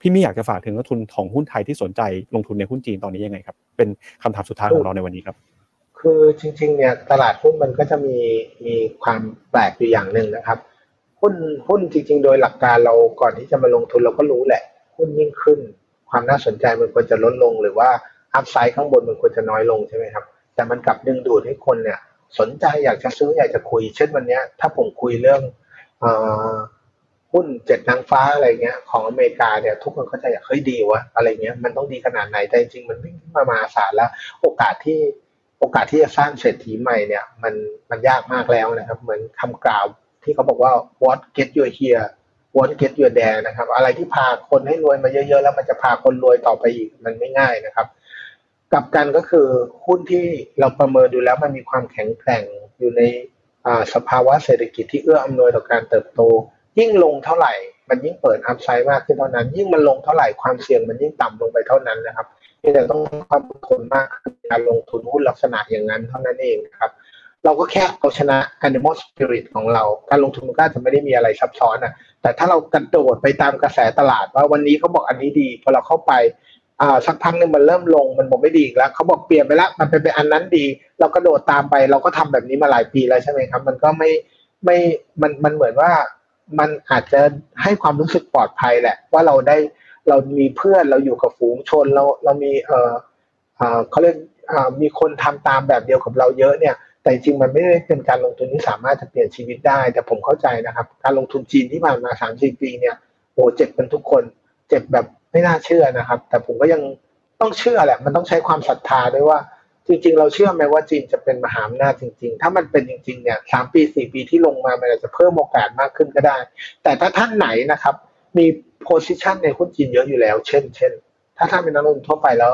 พี่มี่อยากจะฝากถึงนักทุนของหุ้นไทยที่สนใจลงทุนในหุ้นจีนตอนนี้ยังไงครับเป็นคำถามสุดท้ายของเราในวันนี้ครับ คือจริงๆเนี่ยตลาดหุ้นมันก็จะมีมีความแปลกอยู่อย่างหนึ่งนะครับหุ้นหุ้นจริง ๆ โดยหลักการเราก่อนที่จะมาลงทุนเราก็รู้แหละ หุ้นยิ่งขึ้น ความน่าสนใจมันควรจะลดลง หรือว่าอัพไซด์ข้างบนมันควรจะน้อยลงใช่ไหมครับ แต่มันกลับดึงดูดให้คนเนี่ย สนใจอยากจะซื้ออยากจะคุย เช่นวันนี้ถ้าผมคุยเรื่องอหุ้นเจ็ดนางฟ้าอะไรเงี้ยของอเมริกาเนี่ยทุกคนก็จะอยากเฮ้ยดีวะอะไรเงี้ยมันต้องดีขนาดไหนแต่จริงๆมันวิ่งขึ้นมามาศาลแล้ว โอกาสที่ โอกาสที่จะสร้างเศรษฐีใหม่เนี่ยมันมันยากมากแล้วนะครับ เหมือนคำกล่าวที่เขาบอกว่า what get you here what get you there นะครับ อะไรที่พาคนให้รวยมาเยอะ ๆ แล้วมันจะพาคนรวยต่อไปอีกมันไม่ง่ายนะครับกับกันก็คือหุ้นที่เราประเมินดูแล้วมันมีความแข็งแกร่งอยู่ในสภาวะเศรษฐกิจที่เอื้ออำนวยต่อการเติบโต ยิ่งลงเท่าไหร่ มันยิ่งเปิดอัพไซด์มากขึ้นเท่านั้น ยิ่งมันลงเท่าไหร่ความเสี่ยงมันยิ่งต่ำลงไปเท่านั้นนะครับ นี่แต่ต้องมีความอดทนมากการลงทุนหุ้นลักษณะอย่างนั้นเท่านั้นเองครับ เราก็แค่เอาชนะ animal spirit ของเรา การลงทุนมันก็จะไม่ได้มีอะไรซับซ้อนอะ แต่ถ้าเรากระโดดไปตามกระแสตลาดว่าวันนี้เขาบอกอันนี้ดีพอเราเข้าไปอ่าสักพักหนึ่งมันเริ่มลงมันบอกไม่ดีอีกแล้วเขาบอกเปลี่ยนไปแล้วมันเป็นไปอันนั้นดี เรากระโดดตามไป เราก็ทำแบบนี้มาหลายปีแล้วใช่ไหมครับ มันก็ไม่ไม่มันมันเหมือนว่ามันอาจจะให้ความรู้สึกปลอดภัยแหละ ว่าเราได้ เรามีเพื่อนเราอยู่กับฝูงชนเราเรามีเออเขาเรียกมีคนทำตามแบบเดียวกับเราเยอะเนี่ย แต่จริงมันไม่ได้เป็นการลงทุนที่สามารถจะเปลี่ยนชีวิตได้ แต่ผมเข้าใจนะครับ การลงทุนจีนที่ผ่านมาสามสี่ปีเนี่ยโอ้เจ็บกันทุกคน เจ็บแบบไม่น่าเชื่อนะครับ แต่ผมก็ยังต้องเชื่อแหละ มันต้องใช้ความศรัทธาด้วยว่า จริง ๆ เราเชื่อไหมว่าจีนจะเป็นมหาอำนาจจริง ๆ ถ้ามันเป็นจริงๆเนี่ยสามปีสี่ปีที่ลงมามันอาจจะเพิ่มโอกาสมากขึ้นก็ได้ แต่ถ้าท่านไหนนะครับ มี โพซิชันในหุ้นจีนเยอะอยู่แล้ว เช่น เช่น ถ้าท่านเป็นนักลงทุนทั่วไปแล้ว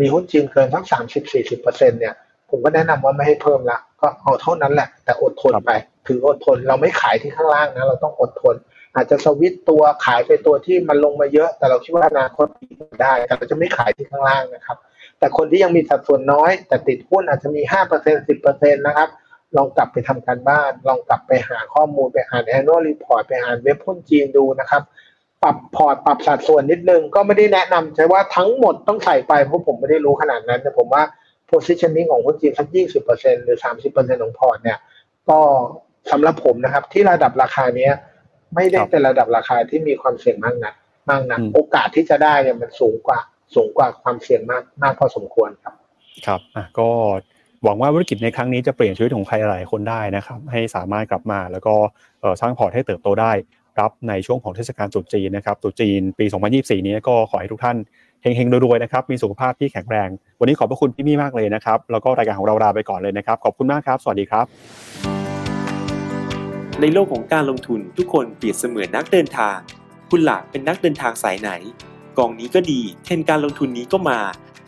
มีหุ้นจีนเกินสักสามสิบสี่สิบเปอร์เซ็นเนี่ย ผมก็แนะนำว่าไม่ให้เพิ่มละ ก็เอาเท่านั้นแหละ แต่อดทนไป ถืออดทน เราไม่ขายที่ข้างล่างนะ เราต้องอดทน อาจจะสวิตตัวขายไปตัวที่มันลงมาเยอะ แต่เราคิดว่าอนาคตได้แต่เราจะไม่ขายที่ข้างล่างนะครับ แต่คนที่ยังมีสัดส่วนน้อย แต่ติดหุ้นอาจจะมีห้าเปอร์เซ็นสิบเปอร์เซ็นนะครับ ลองกลับไปทำการบ้าน ลองกลับไปหาข้อมูลไปอ่าน annual report ไปอ่านเว็บหุ้นจีนดูนะครับปรับพอร์ตปรับสัดส่วนนิดนึงก็ไม่ได้แนะนำใช่ว่าทั้งหมดต้องใส่ไปเพราะผมไม่ได้รู้ขนาดนั้น แต่ผมว่า positioning ของหุ้นจีนสักยี่สิบเปอร์เซ็นหรือสามสิบเปอร์เซ็นของพอร์ตเนี่ย ก็สำหรับผมนะครับ ที่ระดับราคาเนี้ย ไม่ได้ครับเป็นระดับราคาที่มีความเสี่ยงมากนักมากนักอืมโอกาสที่จะได้เนี่ยมันสูงกว่าสูงกว่าความเสี่ยงมากมากพอสมควรครับ ครับอะก็ หวังว่าธุรกิจในครั้งนี้จะเปลี่ยนชีวิตของใครหลายคนได้นะครับ ให้สามารถกลับมาแล้วก็สร้างพอร์ตให้เติบโตได้รับในช่วงของเทศกาลตรุษจีนนะครับตรุษจีนปี 2024 นี้ก็ขอให้ทุกท่านเฮงๆรวยๆนะครับมีสุขภาพที่แข็งแรง วันนี้ขอบพระคุณพี่มี่มากเลยนะครับ แล้วก็รายการของเราลาไปก่อนเลยนะครับ ขอบคุณมากครับ สวัสดีครับ ในโลกของการลงทุนทุกคนเปรียบเสมือนนักเดินทาง คุณล่ะเป็นนักเดินทางสายไหน กองนี้ก็ดี เทรนด์การลงทุนนี้ก็มา